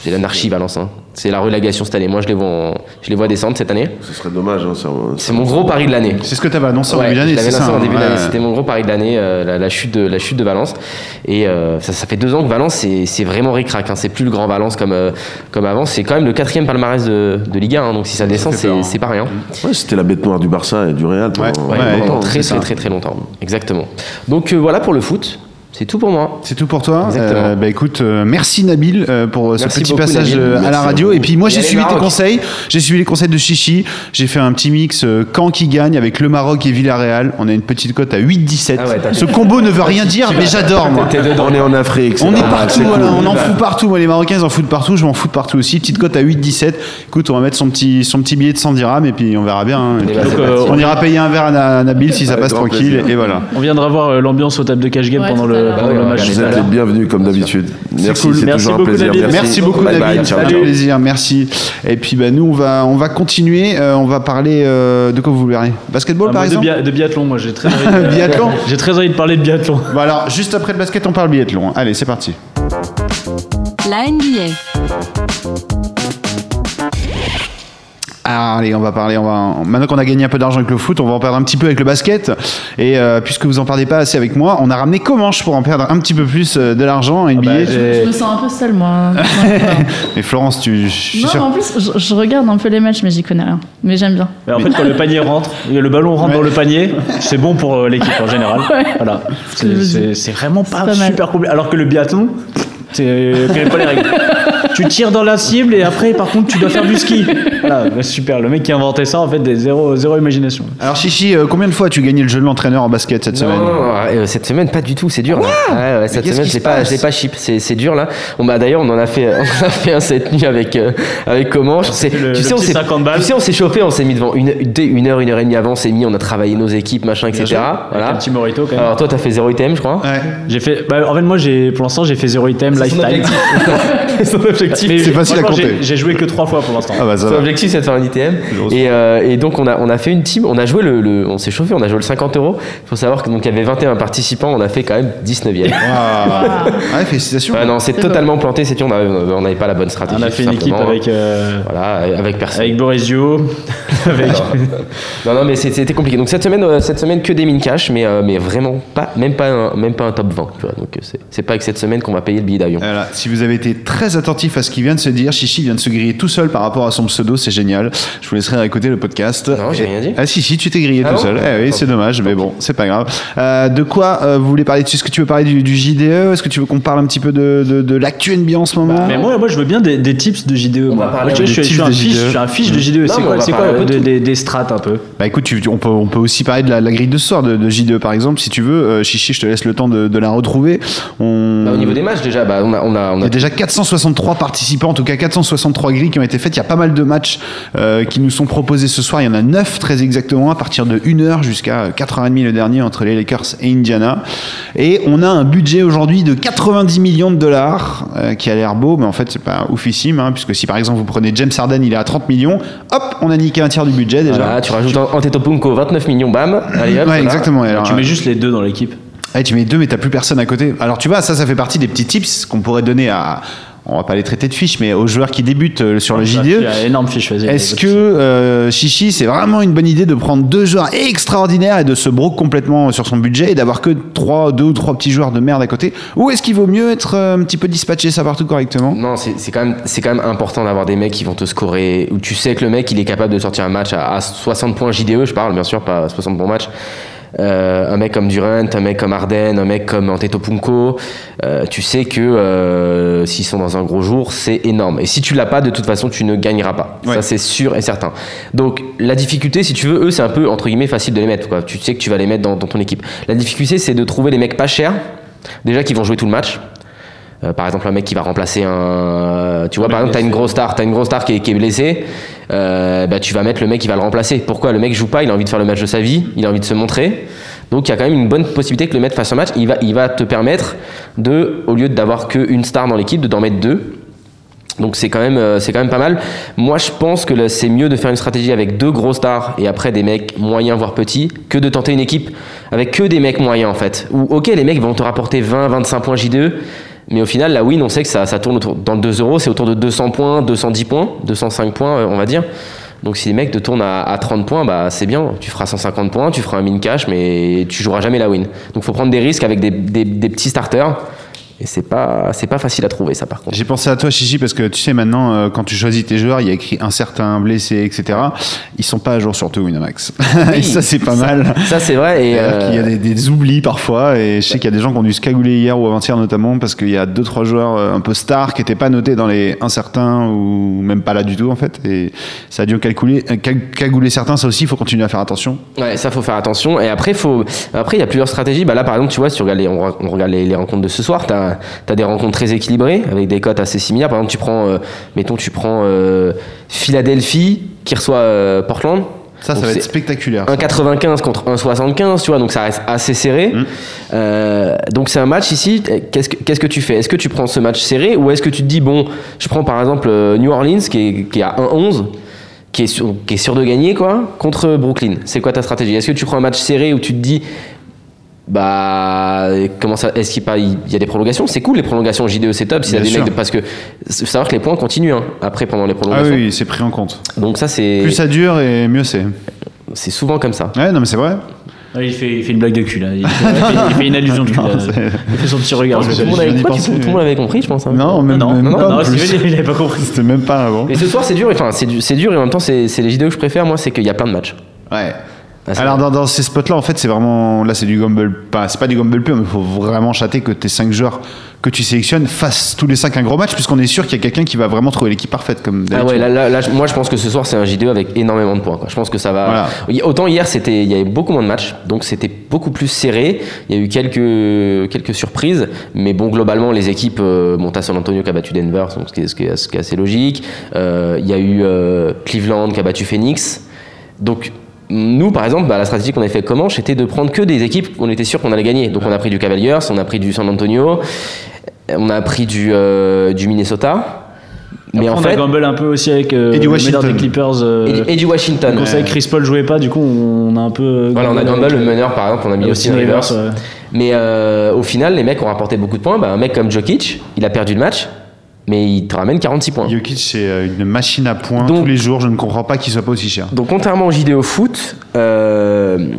c'est l'anarchie Valence. hein. C'est la relégation cette année. Moi, je les vois, en- je les vois descendre cette année. Ce serait dommage. Hein, C'est mon gros pari de l'année. C'est ce que tu avais annoncé en Ouais, d'année, en hein, début d'année. ouais. C'était mon gros pari de l'année, euh, la, la chute de la chute de Valence. Et euh, ça, ça fait deux ans que Valence, c'est c'est vraiment ric-rac. Hein. C'est plus le grand Valence comme euh, comme avant. C'est quand même le quatrième palmarès de, de Ligue 1. hein. Donc si ça descend, c'est hein. c'est pas rien. Ouais, c'était la bête noire du Barça et du Real pendant Ouais, Ouais, ouais, pendant ouais, très c'est très très très longtemps. Exactement. Donc euh, voilà pour le foot. C'est tout pour moi. C'est tout pour toi. Exactement. Euh, bah écoute, euh, merci Nabil euh, pour ce petit beaucoup, passage Nabil. euh, à la radio. Et puis moi j'ai suivi tes conseils. J'ai suivi les conseils de Chichi. J'ai fait un petit mix euh, Caen qui gagne avec le Maroc et Villarreal. On a une petite cote à 8-17. Ah ouais, Ce combo ne veut rien dire, mais j'adore moi. On est en Afrique. On est partout, c'est voilà, cool. on en fout partout. Moi, les Marocains, ils en foutent partout. Je m'en fous de partout aussi. Petite cote à 8-17. Écoute, on va mettre son petit, son petit billet de 100 dirhams et puis on verra bien. hein. Puis, bah, Donc, euh, on ira payer un verre à, Na- à Nabil si ça passe tranquille. Et voilà. On viendra voir l'ambiance au table de cash game pendant le, pendant Ah le match. Vous êtes bienvenus comme d'habitude. Merci, c'est toujours un plaisir. Nabil. Merci beaucoup Bye bye, Nabil, ciao, ça fait ciao. plaisir, merci. Et puis bah, nous on va on va continuer, Euh, on va parler euh, de quoi vous voulez parler? Basketball Ah, par de, exemple? de biathlon, moi j'ai très envie de- Biathlon? J'ai très envie de parler de biathlon. Bon alors juste après le basket on parle biathlon. Allez c'est parti. La NBA. Ah, allez, on va parler. On va, maintenant qu'on a gagné un peu d'argent avec le foot, on va en perdre un petit peu avec le basket. Et euh, puisque vous en parlez pas assez avec moi, on a ramené Comanche pour en perdre un petit peu plus euh, de l'argent en NBA. bah, j'ai- Je me sens un peu seule, moi. mais Florence, tu, je non, mais en plus, je, je regarde un peu les matchs, mais j'y connais rien. Mais j'aime bien. Mais en fait, quand le panier rentre, le ballon rentre Ouais. dans le panier, c'est bon pour euh, l'équipe en général. Voilà. C'est- me C'est c'est vraiment pas, super compliqué. Alors que le biathlon, tu pas les règles. tu tires dans la cible et après, par contre, tu dois faire du ski. Voilà, bah, super. Le mec qui a inventé ça, en fait, des zéro, zéro imagination. Alors Chichi, euh, combien de fois as-tu gagné le jeu de l'entraîneur en basket cette Non, semaine? euh, cette semaine pas du tout, c'est dur. là. Ouais, ouais, cette semaine je l'ai pas, pas chip, c'est c'est dur là. On bah d'ailleurs on en a fait, on a fait un cette nuit avec euh, avec le- tu le sais on petit s'est 50 balles. tu sais on s'est chauffé, on s'est mis devant une, dès une heure, une heure et demie avant, on s'est mis, on a travaillé nos équipes, machin, etc. Avec Voilà. un petit morito quand même. Alors toi t'as fait zéro item, je crois. Ouais. J'ai fait. Bah, en fait, moi, j'ai, pour l'instant, j'ai fait zéro item C'est lifetime. objectif. Son objectif. C'est facile à compter. j'ai- J'ai joué que trois fois pour l'instant. Ah bah ça Son va. objectif c'est de faire un ITM et, euh, et donc on a, on a fait une team, on a joué le, le- on s'est chauffé, on a joué le 50 euros. Il faut savoir que donc il y avait 21 participants, on a fait quand même 19e. Ah, ouais, félicitations. Ouais, non, c'est totalement planté, c'est on avait- on n'avait pas la bonne stratégie. On a fait une équipe avec, euh, Voilà, avec personne. avec Boris Dio, avec. Non, non, mais c'était compliqué. Donc cette semaine, euh, cette semaine que des min cash, mais, euh, mais vraiment pas, même pas, un, même pas un top 20. Tu vois, donc c'est, c'est pas avec cette semaine qu'on va payer le billet d'avion. Voilà, si vous avez été très attentif à ce qu'il vient de se dire, Chichi vient de se griller tout seul par rapport à son pseudo, c'est génial. Je vous laisserai écouter le podcast. Non, j'ai rien dit. Ah si, si, tu t'es grillé Ah tout bon seul. Eh oui, c'est dommage, mais bon, c'est pas grave. Euh, de quoi euh, vous voulez parler Est-ce que tu veux parler du, du JDE Est-ce que tu veux qu'on parle un petit peu de, de, de l'actu NBA en ce moment? Mais moi, moi, je veux bien des, des tips de JDE. On moi. va parler Moi, je, suis- je suis tips un de fiche, JDE. je suis un fiche de JDE. C'est quoi, c'est quoi des, de des, des strats un peu? Bah écoute, tu- on, peut, on peut aussi parler de la, la grille de ce soir de, de JDE par exemple, si tu veux. Euh, Chichi, je te laisse le temps de, de la retrouver. On... Bah, au niveau des matchs, déjà, bah, on a, on a, on Il y a déjà 463 participants, en tout cas 463 grilles qui ont été faites. Il y a pas mal de matchs euh, qui nous sont proposés ce soir. Il y en a 9 très exactement, à partir de 1h jusqu'à 4h30 le dernier entre les Lakers et Indiana. Et on a un budget aujourd'hui de 90 millions de dollars, euh, qui a l'air beau, mais en fait c'est pas oufissime, hein, puisque si par exemple vous prenez James Harden, il est à 30 millions, hop, on a niqué un tiers du budget déjà. Voilà, tu rajoutes Antetokounmpo 29 millions, bam. Allez, hop, Ouais, voilà. exactement. Alors, Tu mets juste les deux dans l'équipe. Ouais, tu mets deux, mais t'as plus personne à côté. Alors tu vois, ça, ça fait partie des petits tips qu'on pourrait donner à, on va pas les traiter de fiches, mais aux joueurs qui débutent euh, sur le Il JDE. y a énorme fiche, vas-y. Est-ce que euh, Chichi, c'est vraiment une bonne idée de prendre deux joueurs extraordinaires et de se broquer complètement sur son budget et d'avoir que trois, deux ou trois petits joueurs de merde à côté? Ou est-ce qu'il vaut mieux être euh, un petit peu dispatché ça partout correctement? Non, c'est c'est quand, même- c'est quand même important d'avoir des mecs qui vont te scorer, où tu sais que le mec il est capable de sortir un match à, à 60 points JDE, je parle bien sûr, pas 60 points match. Euh, un mec comme Durant, un mec comme Arden, un mec comme Antetokounmpo, euh, tu sais que euh, s'ils sont dans un gros jour, c'est énorme. Et si tu l'as pas, de toute façon, tu ne gagneras pas. Ouais. Ça, c'est sûr et certain. Donc, la difficulté, si tu veux, eux, c'est un peu, entre guillemets, facile de les mettre. Quoi. Tu sais que tu vas les mettre dans, dans ton équipe. La difficulté, c'est de trouver des mecs pas chers, déjà qui vont jouer tout le match. Euh, par exemple, un mec qui va remplacer un. Tu vois, par exemple, t'as une grosse star, t'as une grosse star qui est, qui est blessée. euh, bah, tu vas mettre le mec qui va le remplacer. Pourquoi? Le mec joue pas, il a envie de faire le match de sa vie, il a envie de se montrer. Donc, il y a quand même une bonne possibilité que le mec fasse un match. Il va, il va te permettre de, au lieu d'avoir qu'une star dans l'équipe, de d'en mettre deux. Donc c'est quand même euh, c'est quand même pas mal. Moi je pense que c'est mieux de faire une stratégie avec deux gros stars et après des mecs moyens voire petits que de tenter une équipe avec que des mecs moyens en fait. Où ok les mecs vont te rapporter 20 25 points J2 mais au final la win on sait que ça, ça tourne autour dans le 2 euros c'est autour de 200 points 210 points 205 points euh, on va dire. Donc si les mecs te tournent à, à 30 points, bah c'est bien. Tu feras 150 points, tu feras un min cash, mais tu joueras jamais la win. Donc faut prendre des risques avec des, des- des petits starters. Et c'est pas c'est pas facile à trouver ça par contre. J'ai pensé à toi, Chichi, parce que tu sais, maintenant, euh, quand tu choisis tes joueurs, il y a écrit un certain blessé, etc. Ils sont pas à jour sur tout Winamax. et ça, c'est pas mal. Ça c'est vrai et euh, qu'il y a des, des oublis parfois, et je sais qu'il y a des gens qui ont dû se cagouler hier ou avant-hier notamment, parce qu'il y a deux trois joueurs euh, un peu stars qui n'étaient pas notés dans les incertains ou même pas là du tout en fait, et ça a dû calculer, ca- cagouler certains. Ça aussi, il faut continuer à faire attention. Ouais, ça faut faire attention. Et après, faut, après il y a plusieurs stratégies. Bah là, par exemple, tu vois, si tu regardes les, on, re- on regarde les, les rencontres de ce soir, as des rencontres très équilibrées avec des cotes assez similaires. Par exemple, tu prends, euh, mettons, tu prends euh, Philadelphie qui reçoit euh, Portland. Ça, ça Donc va être spectaculaire. 1,95 contre 1,75, tu vois, donc ça reste assez serré. Euh, donc c'est un match ici. Qu'est-ce que, qu'est-ce que tu fais? Est-ce que tu prends ce match serré ou est-ce que tu te dis, bon, je prends par exemple New Orleans qui est, qui est à 1,11 qui est, sûr, qui est sûr de gagner, quoi, contre Brooklyn? C'est quoi ta stratégie? Est-ce que tu prends un match serré où tu te dis, bah, comment ça Est-ce qu'il y a des prolongations? C'est cool les prolongations JDE, c'est top. S'il y a Bien des sûr. mecs de- parce que faut savoir que les points continuent hein, après pendant les Ah prolongations. oui, c'est pris en compte. Donc ça c'est Plus ça dure et mieux c'est. c'est souvent comme ça. Ouais, non mais c'est vrai. Ouais, il, fait, il fait une blague de cul là. Il fait, il fait- il fait une allusion de cul. là. Non, Il fait son petit regard. Tout le monde viens avait, quoi, penser, tout le mais- monde avait compris, je pense. hein. Non, même, non, même non, pas. il avait pas compris. C'était même pas avant. Mais ce soir, c'est dur. Enfin, c'est du- c'est dur et en même temps, c'est c'est les JDE que je préfère. Moi, c'est qu'il y a plein de matchs. Ouais. Ah, c'est Alors dans, dans ces spots là en fait c'est vraiment là c'est du gamble pas c'est pas du gamble pur mais il faut vraiment chater que tes 5 joueurs que tu sélectionnes fassent tous les 5 un gros match puisqu'on est sûr qu'il y a quelqu'un qui va vraiment trouver l'équipe parfaite comme Ah ouais, là, là, là, moi je pense que ce soir c'est un JDE avec énormément de points. quoi. Je pense que ça va. Voilà. Autant hier c'était, il y avait beaucoup moins de matchs, donc c'était beaucoup plus serré. Il y a eu quelques quelques surprises, mais bon globalement les équipes, euh, bon t'as San Antonio qui a battu Denver, donc ce qui est, ce qui est- ce qui est assez logique. Euh, Il y a eu euh, Cleveland qui a battu Phoenix, donc. Nous, par exemple, bah, la stratégie qu'on avait fait avec Comanche, c'était de prendre que des équipes où on était sûr qu'on allait gagner. Donc, on a pris du Cavaliers, on a pris du San Antonio, on a pris du, euh, du Minnesota. Mais en on fait, a gamble un peu aussi avec euh, Et du le Washington. meneur des Clippers. euh, et, du- et du Washington. on savait que Chris Paul jouait pas, du coup on a un peu. Voilà, on a gamble le euh, meneur par exemple, on a mis aussi Austin Rivers. Rivers, ouais. Mais euh, au final, les mecs ont rapporté beaucoup de points. Bah, un mec comme Jokic, il a perdu le match, mais il te ramène 46 points. Jokic c'est euh, une machine à points Donc- tous les jours je ne comprends pas qu'il soit pas aussi cher. Donc contrairement au JDO foot, euh,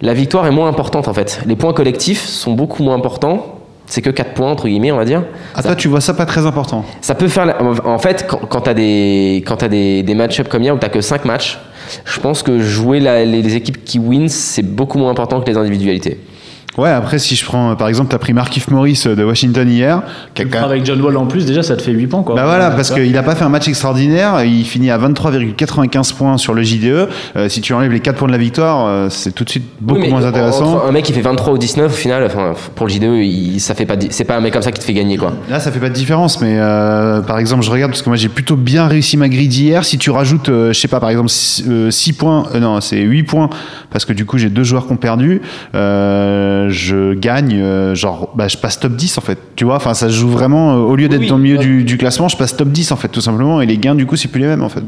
la victoire est moins importante en fait. Les points collectifs sont beaucoup moins importants. C'est que 4 points entre guillemets, on va dire. Ah toi tu vois ça pas très important. Ça peut faire. En fait, quand, quand t'as des, quand t'as des, des match-ups comme hier où t'as que 5 matchs, je pense que jouer la- les, les équipes qui win, c'est beaucoup moins important que les individualités. Ouais après si je prends par exemple t'as pris Markif Morris euh, de Washington hier. qui a Avec John Wall en plus, déjà ça te fait 8 points quoi. Bah voilà, parce qu'il a pas fait un match extraordinaire, il finit à 23,95 points sur le JDE. Euh, si tu enlèves les 4 points de la victoire, euh, c'est tout de suite beaucoup Oui, moins intéressant. entre un mec qui fait 23 ou 19, au final, enfin, pour le JDE, il, ça fait pas, c'est pas un mec comme ça qui te fait gagner, quoi. Là, ça fait pas de différence, mais euh, par exemple, je regarde parce que moi j'ai plutôt bien réussi ma grille d'hier. Si tu rajoutes, euh, je sais pas, par exemple 6 points, euh, non, c'est 8 points, parce que du coup j'ai deux joueurs qui ont perdu, euh, je gagne, euh, genre, bah, je passe top 10 en fait. Tu vois, enfin, ça se joue vraiment, euh, au lieu d'être Oui, dans le milieu oui. du, du classement, je passe top 10 en fait, tout simplement, et les gains du coup c'est plus les mêmes en fait.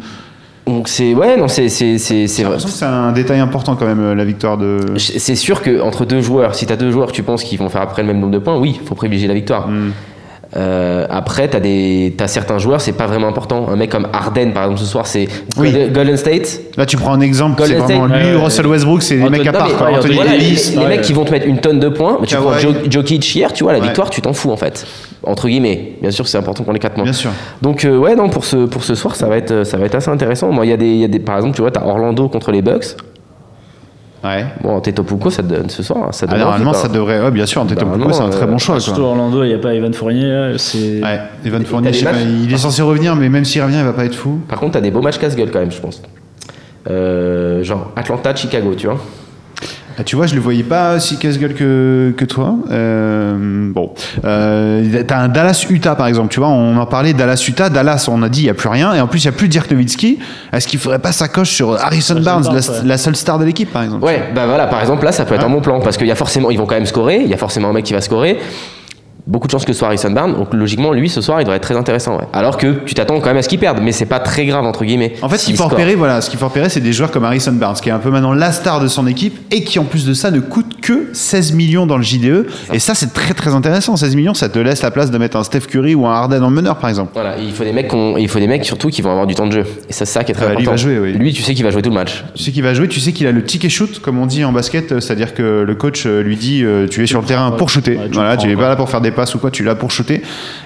Donc c'est, ouais, non, c'est, c'est, c'est, vrai. c'est un détail important quand même, euh, la victoire de. C'est sûr que entre deux joueurs, si t'as deux joueurs, tu penses qu'ils vont faire après le même nombre de points, oui, faut privilégier la victoire. Hmm. Euh, après, t'as des, t'as certains joueurs, c'est pas vraiment important. Un mec comme Harden, par exemple, ce soir, c'est Oui. Golden- Golden State. Là, tu prends un exemple, Golden c'est vraiment State, lui. Russell Westbrook, c'est des mecs à part. quoi. Anthony Voilà, Davis. les ouais. mecs qui vont te mettre une tonne de points, mais tu prends. Jo- Jokic hier, tu vois, la Ouais. victoire, tu t'en fous en fait. Entre guillemets. Bien sûr, c'est important pour les 4 mois. Bien sûr. Donc euh, ouais, non, pour ce, pour ce soir, ça va être, ça va être assez intéressant. Moi, il y a des, il y a des, par exemple, tu vois, t'as Orlando contre les Bucks. Ouais. Bon, Tetopuko, ça donne ce soir, ça Ah, normalement, envie, ça devrait. Ouais, bien sûr, Antetokounmpo, Normalement, c'est un très euh, bon choix. Surtout. Orlando, il n'y a pas Evan Fournier. C'est. Ouais, Evan Fournier, je sais pas, il est censé revenir, mais même s'il revient, il va pas être fou. Par contre, t'as des beaux matchs casse-gueule quand même, je pense. Euh, genre Atlanta, Chicago, tu vois. Ah, tu vois, je le voyais pas si casse-gueule que, que toi. Euh, bon, euh, t'as un Dallas-Utah par exemple. Tu vois, on en parlait Dallas-Utah. Dallas, on a dit il y a plus rien, et en plus il y a plus Dirk Nowitzki. Est-ce qu'il faudrait pas sa coche sur Harrison Harrison Barnes, Barnes, la, ouais. la seule star de l'équipe par exemple? Ouais, bah voilà, par exemple, là, ça peut être Ouais. un bon plan parce qu'il y a forcément, ils vont quand même scorer, il y a forcément un mec qui va scorer. Beaucoup de chances que ce soit Harrison Barnes, donc logiquement, lui, ce soir, il devrait être très intéressant. ouais. Alors que tu t'attends quand même à ce qu'il perde, mais c'est pas très grave, entre guillemets. En fait, ce qu'il faut repérer, voilà, ce qu'il faut repérer, c'est des joueurs comme Harrison Barnes, qui est un peu maintenant la star de son équipe et qui, en plus de ça, ne coûte que 16 millions dans le JDE. Et ça, c'est très très intéressant. 16 millions, ça te laisse la place de mettre un Steph Curry ou un Harden en meneur, par exemple. Voilà, il faut des mecs, il faut des mecs surtout qui vont avoir du temps de jeu. Et ça, c'est ça qui est très Ah, lui, il important. va jouer, oui. Lui, tu sais qu'il va jouer tout le match. Tu sais qu'il va jouer, tu sais qu'il a le ticket shoot, comme on dit en basket, euh, c'est-à-dire que le coach euh, lui dit euh, tu es sur le terrain pour shooter. Ouais, tu voilà, prends, tu es quoi. pas là pour faire des passes ou quoi, tu es là pour shooter.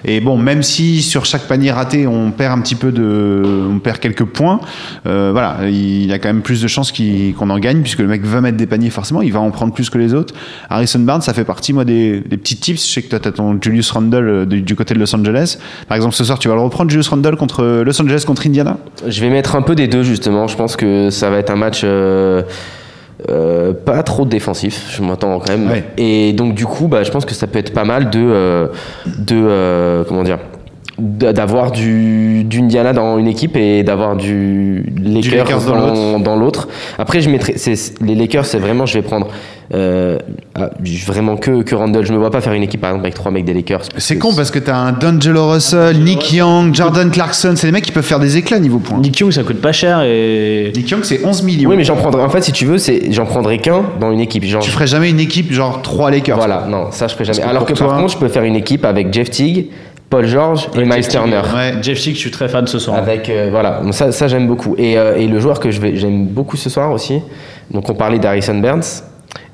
Et bon, même si sur chaque panier raté, on perd un petit peu de, on perd quelques points, euh, voilà, il a quand même plus de chances qu'on en gagne puisque le mec va mettre des paniers forcément, il va en prendre plus que les autres. Harrison Barnes, ça fait partie moi des, des petits tips. Je sais que toi, tu as ton Julius Randle euh, du, du côté de Los Angeles. Par exemple, ce soir, tu vas le reprendre Julius Randle contre euh, Los Angeles contre Indiana? Je vais mettre un peu des deux, justement. Je pense que ça va être un match. euh, euh, pas trop défensif, je m'attends quand même. Ouais. Et donc du coup, bah, je pense que ça peut être pas mal de, euh, de euh, comment dire, d'avoir du d'Indiana dans une équipe et d'avoir du Lakers, Lakers dans l'autre. Après, je mettrai les Lakers, c'est vraiment, je vais prendre euh, ah, vraiment que que Randall. Je me vois pas faire une équipe par exemple avec trois mecs des Lakers. C'est con parce que t'as un D'Angelo Russell, Nick Young, Jordan Clarkson, c'est des mecs qui peuvent faire des éclats niveau points. Nick Young, ça coûte pas cher et. Nick Young, c'est 11 millions. Oui, mais j'en prendrai. En fait, si tu veux, c'est j'en prendrai qu'un dans une équipe. Genre, Tu ferais jamais une équipe genre 3 Lakers. Voilà, non, ça je ferai jamais. Alors que par toi- contre, je peux faire une équipe avec Jeff Teague, Paul George et Ouais, Miles Turner. Ouais. Jeff Teague, je suis très fan ce soir. Avec euh, voilà, Donc ça, ça j'aime beaucoup. Et, euh, et le joueur que je vais, j'aime beaucoup ce soir aussi. Donc on parlait d'Harrison Burns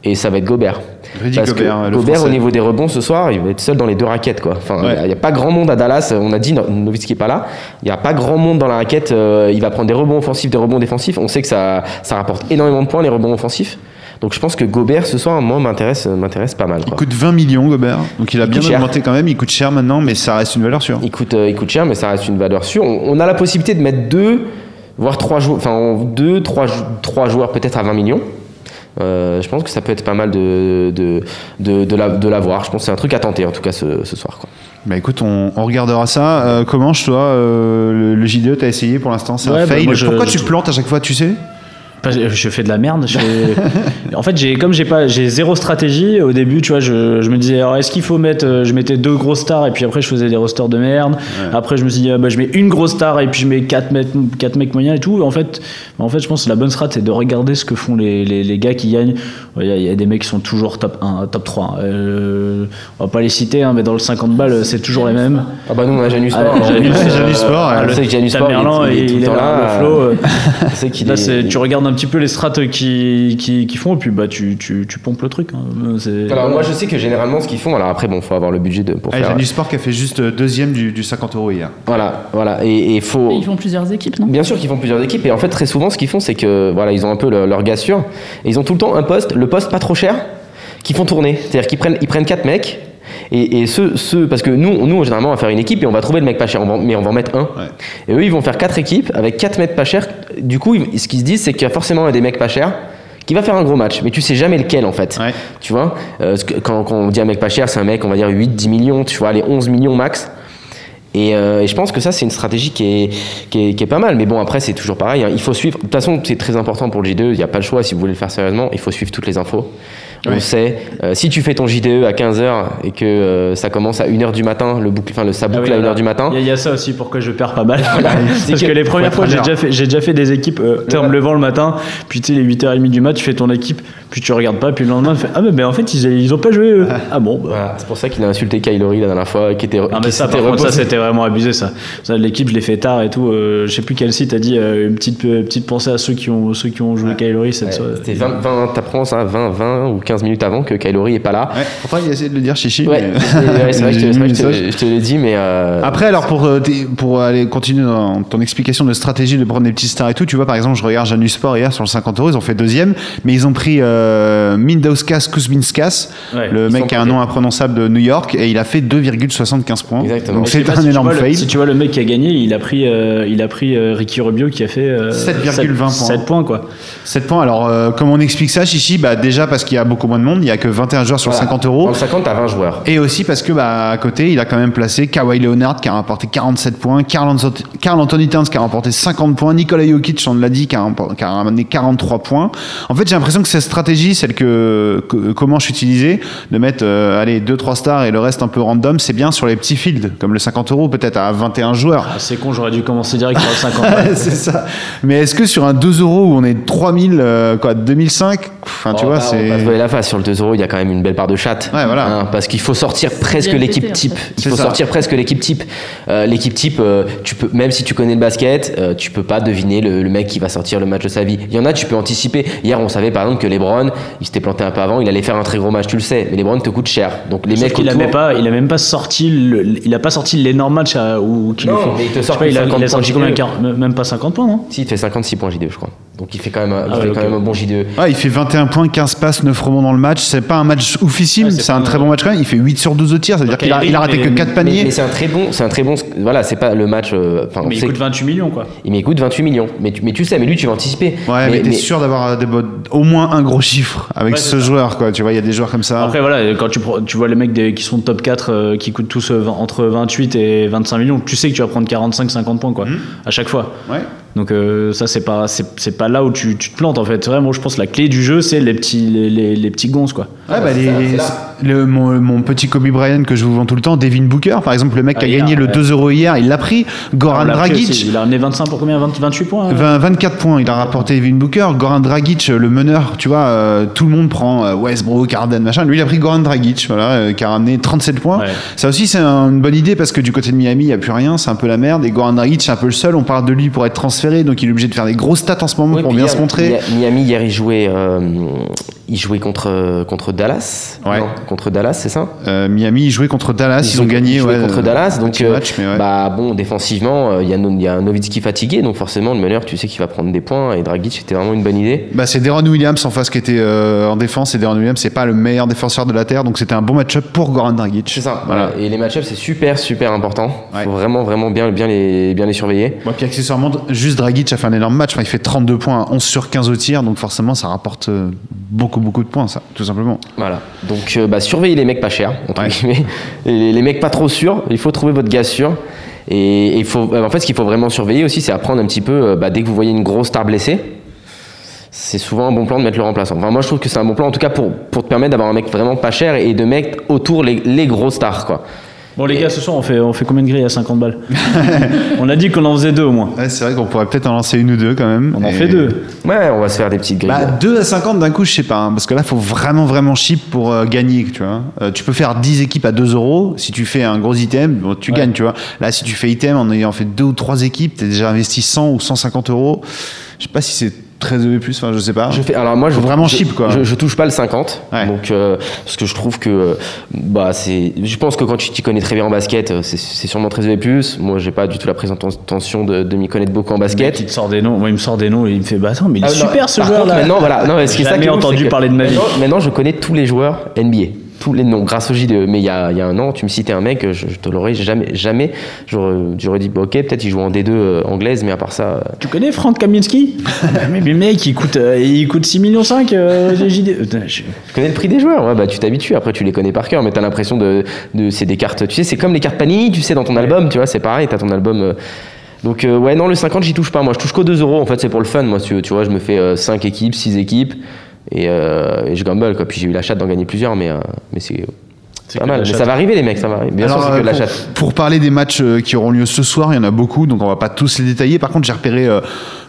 et ça va être Gobert. Rudy Parce Gobert, que le Gobert Français. au niveau des rebonds ce soir, il va être seul dans les deux raquettes quoi. Enfin, il Ouais. n'y a pas grand monde à Dallas. On a dit No- Nowitzki est pas là. Il n'y a pas grand monde dans la raquette. euh, il va prendre des rebonds offensifs, des rebonds défensifs. On sait que ça, ça rapporte énormément de points les rebonds offensifs. Donc je pense que Gobert ce soir, moi, m'intéresse, m'intéresse pas mal. Il coûte 20 millions Gobert. Donc il a Il bien cher. augmenté quand même, il coûte cher maintenant, mais ça reste une valeur sûre. Il coûte, euh, il coûte cher, mais ça reste une valeur sûre. On, on a la possibilité de mettre deux, voire trois joueurs, enfin deux, trois, trois joueurs peut-être à 20 millions. Euh, je pense que ça peut être pas mal de, de, de, de la- de l'avoir. Je pense que c'est un truc à tenter en tout cas ce, ce soir. Quoi. Bah écoute, on, on regardera ça. Euh, comment je toi euh, le, le JDE t'as essayé pour l'instant, c'est Ouais, un bah, fail. moi, je- Pourquoi je tu trouve- plantes à chaque fois, tu sais? Je fais de la merde. je fais- en fait, j'ai comme j'ai pas, j'ai zéro stratégie. Au début, tu vois, je, je me disais, alors est-ce qu'il faut mettre, euh, je mettais deux grosses stars et puis après je faisais des rosters de merde. Après, je me suis dit, ah, bah, je mets une grosse star et puis je mets quatre mecs, quatre mecs moyens et tout. En fait, en fait, je pense que la bonne strat, c'est de regarder ce que font les, les, les gars qui gagnent. Il y, a- il y a des mecs qui sont toujours top 1, top 3. Euh, on va pas les citer, hein, mais dans le 50 balles, c'est toujours les mêmes. Ah bah nous on a Janus Ah, Sport. Janus, on- euh, Janus Sport, sait que Janus Sport, il est- il est, il le est là, le flow. euh, on sait qu'il Là, est- tu regardes un petit peu les strates qui, qui, qui font, et puis bah, tu, tu, tu pompes le truc. hein. Alors moi je sais que généralement ce qu'ils font, alors après bon faut avoir le budget de, pour ah, faire. Janus Sport qui a fait juste euh, deuxième du, du 50 euros hier. Voilà, voilà. Et il faut. Ils font plusieurs équipes, non? Bien sûr qu'ils font plusieurs équipes et en fait très souvent ce qu'ils font c'est que voilà ils ont un peu le- leur gars sûr et ils ont tout le temps un poste, le poste pas trop cher, qui font tourner. C'est-à-dire qu'ils prennent ils prennent quatre mecs et, et ceux, ceux parce que nous nous généralement on va faire une équipe et on va trouver le mec pas cher, on va- mais on va en mettre un. Ouais. Et eux ils vont faire quatre équipes avec quatre mecs pas chers. Du coup ils- ce qu'ils se disent c'est qu'il y a forcément un des mecs pas chers qui va faire un gros match, mais tu sais jamais lequel en fait. Ouais. Tu vois, Euh, quand, quand on dit un mec pas cher, c'est un mec, on va dire 8-10 millions, tu vois, les 11 millions max. Et, euh, et je pense que ça, c'est une stratégie qui est, qui est, qui est pas mal. Mais bon, après, c'est toujours pareil. hein. Il faut suivre. De toute façon, c'est très important pour le J2. Il n'y a pas le choix. Si vous voulez le faire sérieusement, il faut suivre toutes les infos. On Ouais. sait, euh, si tu fais ton JDE à 15h et que euh, ça commence à 1h du matin, le boucle, enfin, le, ça Ah boucle oui, à 1h voilà. du matin. Il y, a- il y a ça aussi pourquoi je perds pas mal. C'est Parce que- que les premières fois, j'ai déjà, fait, déjà fait des équipes. Euh, en me levant le matin, puis tu sais, les 8h30 du mat, tu fais ton équipe, puis tu regardes pas, puis le lendemain, tu fais Ah, mais ben, en fait, ils, ils ont pas joué eux. Ah bon, bah. Voilà, c'est pour ça qu'il a insulté Kylori la dernière fois, qui était. Ah mais ça par contre ça c'était vraiment abusé ça. ça l'équipe je l'ai fait tard et tout. euh, je sais plus quel site a dit euh, une petite euh, petite pensée à ceux qui ont ceux qui ont joué Kylori cette Ouais, soirée. C'était 20, 20 t'apprends ça, 20, 20 ou 15 minutes avant que Kylori est pas là. Ouais, pourtant, il a essayé de le dire, Chichi. Ouais, mais- ouais, c'est vrai que je te- vrai que je l'ai dit, mais. euh, Après, alors pour, euh, pour aller continuer dans ton explication de stratégie de prendre des petits stars et tout, tu vois, par exemple, je regarde Janus Sport hier sur le 50 euros, ils ont fait deuxième, mais ils ont pris euh, Mindauskas Kuzminskas, Ouais, le mec qui a un nom imprononçable de New York, et il a fait 2,75 points. Exactement. Donc c'est un si énorme vois le- fail. Si tu vois le mec qui a gagné, il a pris euh, il a pris euh, Ricky Rubio qui a fait euh, 7,20 points. 7 points quoi. 7 points. Alors, euh, comment on explique ça, Chichi bah, Déjà parce qu'il y a beaucoup moins de monde, il y a que 21 joueurs sur voilà. 50 Dans euros. le 50, t'as 20 joueurs. Et aussi parce que bah, à côté, il a quand même placé Kawhi Leonard qui a rapporté 47 points, Carl, Carl Anthony Towns qui a rapporté 50 points, Nikola Jokic, on l'a dit, qui a, qui a ramené 43 points. En fait, j'ai l'impression que cette stratégie, celle que, que comment je utilisais, de mettre euh, allez, 2-3 stars et le reste un peu random, c'est bien sur les petits fields, comme le 50 euros, peut-être à 21 joueurs. Ah, c'est con, j'aurais dû commencer direct par le 50. c'est ça. Mais est-ce que sur un 2 euros où on est 3000, euh, quoi, 2005, enfin, tu Oh, vois, bah, On c'est. va se voiler la face. Sur le 2 euros, il y a quand même une belle part de chatte. Ouais, voilà. Hein, parce qu'il faut sortir presque l'équipe en type. fait. Il faut ça. sortir presque l'équipe type. Euh, l'équipe type, euh, tu peux, même si tu connais le basket, euh, tu peux pas deviner le, le mec qui va sortir le match de sa vie. Il y en a, tu peux anticiper. Hier, on savait par exemple que LeBron, il s'était planté un peu avant, il allait faire un très gros match, tu le sais. Mais LeBron te coûte cher. Donc les Sauf mecs a autour- pas, il a même pas sorti, le, il a pas sorti l'énorme match à, où Non, fait. mais il te sort pas, il a, 50 il a sorti points combien JDE. 40 Même pas 50 points non? Si, il te fait 56 points JDE, je crois. Donc il fait quand même, un- il Ah fait ouais, quand ok. même un bon E. JDE. Ouais, il fait 21 points, 15 passes, 9 rebonds dans le match. C'est pas un match oufissime, c'est un très bon match quand même. Il fait 8 sur 12 au tir, c'est-à-dire qu'il a, Kyrie, il a raté mais- que 4 Mais, paniers. mais c'est un très bon, c'est un très bon. Voilà, c'est pas le match. euh, Mais il coûte que- 28 millions quoi. il m'écoute 28 millions. Mais tu, mais tu sais, mais lui, tu vas anticiper. Ouais, mais, t'es sûr d'avoir au moins un gros chiffre avec Ouais, ce joueur, quoi. Tu vois, il y a des joueurs comme ça. Après voilà, quand tu, tu vois les mecs des- qui sont top 4 euh, qui coûtent tous euh, entre 28 et 25 millions, tu sais que tu vas prendre 45-50 points quoi, à chaque fois. Ouais. Donc euh, ça c'est pas c'est c'est pas là où tu, tu te plantes en fait. Vraiment, je pense que la clé du jeu c'est les petits les, les, les petits gonzes quoi. Ouais, bah, les- le, mon, mon petit Kobe Bryant que je vous vends tout le temps, Devin Booker, par exemple, le mec qui Ah, a hier, gagné le ouais. 2 euros hier, il l'a pris. Goran pris Dragic. aussi. il a ramené 25 pour combien? 20 28 points. hein 20 24 points, il a rapporté Devin Booker, Goran Dragic, le meneur, tu vois, euh, tout le monde prend euh, Westbrook, Harden, machin. Lui, il a pris Goran Dragic, voilà, euh, qui a ramené 37 points. Ouais. Ça aussi, c'est un- une bonne idée parce que du côté de Miami, il n'y a plus rien, c'est un peu la merde. Et Goran Dragic, c'est un peu le seul. On parle de lui pour être transféré, donc il est obligé de faire des grosses stats en ce moment Oui, pour bien hier, se montrer. Mi- Miami hier il jouait, euh, il jouait contre contre Dallas. Ouais. Non, contre Dallas, c'est ça Euh, Miami, il jouait contre Dallas, ils, ont gagné. joué ouais, contre euh, Dallas. Donc euh, match, ouais. bah bon, défensivement, euh, il y y, a un Nowitzki fatigué, donc forcément le meneur, tu sais qu'il va prendre des points. Et Dragic, c'était vraiment une bonne idée. Bah, c'est Deron Williams en face qui était euh, en défense et Deron Williams c'est pas le meilleur défenseur de la terre donc c'était un bon match-up pour Goran Dragic. C'est ça. Voilà. Et les match-ups, c'est super super important. Faut vraiment vraiment bien bien les bien les surveiller. Ouais, puis accessoirement, juste Dragic a fait un énorme match. Enfin, il fait 32 points, à 11 sur 15 au tir, donc forcément, ça rapporte euh, beaucoup, beaucoup de points, ça, tout simplement. Voilà. Donc, euh, bah, surveillez les mecs pas chers, entre Ouais. guillemets. Et les, les mecs pas trop sûrs. Il faut trouver votre gars sûr. Et il faut, euh, en fait, ce qu'il faut vraiment surveiller aussi, c'est apprendre un petit peu, euh, bah, dès que vous voyez une grosse star blessée, c'est souvent un bon plan de mettre le remplaçant. Enfin, moi, je trouve que c'est un bon plan, en tout cas, pour, pour te permettre d'avoir un mec vraiment pas cher et de mettre autour les, les grosses stars, quoi. Bon les gars, ce soir on fait on fait combien de grilles à 50 balles On a dit qu'on en faisait deux au moins. Ouais, c'est vrai qu'on pourrait peut-être en lancer une ou deux quand même. On en fait deux. Ouais, on va se faire des petites grilles. Bah, 2 à 50 d'un coup, je sais pas, hein, parce que là, faut vraiment, vraiment cheap pour euh, gagner, tu vois. Euh, tu peux faire 10 équipes à 2 euros. Si tu fais un gros item, bon, tu Ouais. gagnes, tu vois. Là, si tu fais item en ayant fait 2 ou 3 équipes, t'as déjà investi 100 ou 150 euros. Je sais pas si c'est très EV+, enfin, je sais pas. Je fais, alors moi, je vraiment je- cheap, quoi. Je, je touche pas le 50, Ouais. donc euh, parce que je trouve que euh, bah c'est, je pense que quand tu t'y connais très bien en basket, euh, c'est, c'est sûrement très élevé Moi, j'ai pas du tout la prétention de, de m'y connaître beaucoup en basket. il te sort des noms. Moi, il me sort des noms et il me fait Bah attends, mais il est Ah, non, super ce par joueur là. Maintenant, voilà, non, mais ce qui est ça entendu que parler de ma vie. Maintenant, maintenant, je connais tous les joueurs NBA. Tous les noms, grâce au JDE. Mais il y a, il y a un an, tu me citais un mec, je, je te l'aurais jamais, jamais. J'aurais, j'aurais dit, ok, peut-être il joue en D2 euh, anglaise, mais à part ça. euh, Tu connais Frank Kaminski Mais le mec, il coûte, euh, il coûte 6 millions 5 euh, JD. Euh, putain, je- Je connais le prix des joueurs, ouais, bah tu t'habitues, après tu les connais par cœur, mais t'as l'impression de, de c'est des cartes, tu sais, c'est comme les cartes Panini, tu sais, dans ton album, tu vois, c'est pareil, t'as ton album. euh, donc euh, ouais, non, le 50, j'y touche pas, moi je touche qu'aux 2 euros, en fait, c'est pour le fun, moi, tu, tu vois, je me fais 5 équipes, 6 équipes, Et, euh, et je gamble, quoi. Puis j'ai eu la chatte d'en gagner plusieurs, mais, euh, mais c'est c'est pas mal. Mais ça va arriver, les mecs, ça va arriver. Bien sûr, c'est que de la pour, chatte. pour parler des matchs euh, qui auront lieu ce soir, il y en a beaucoup, donc on va pas tous les détailler. Par contre, j'ai repéré euh,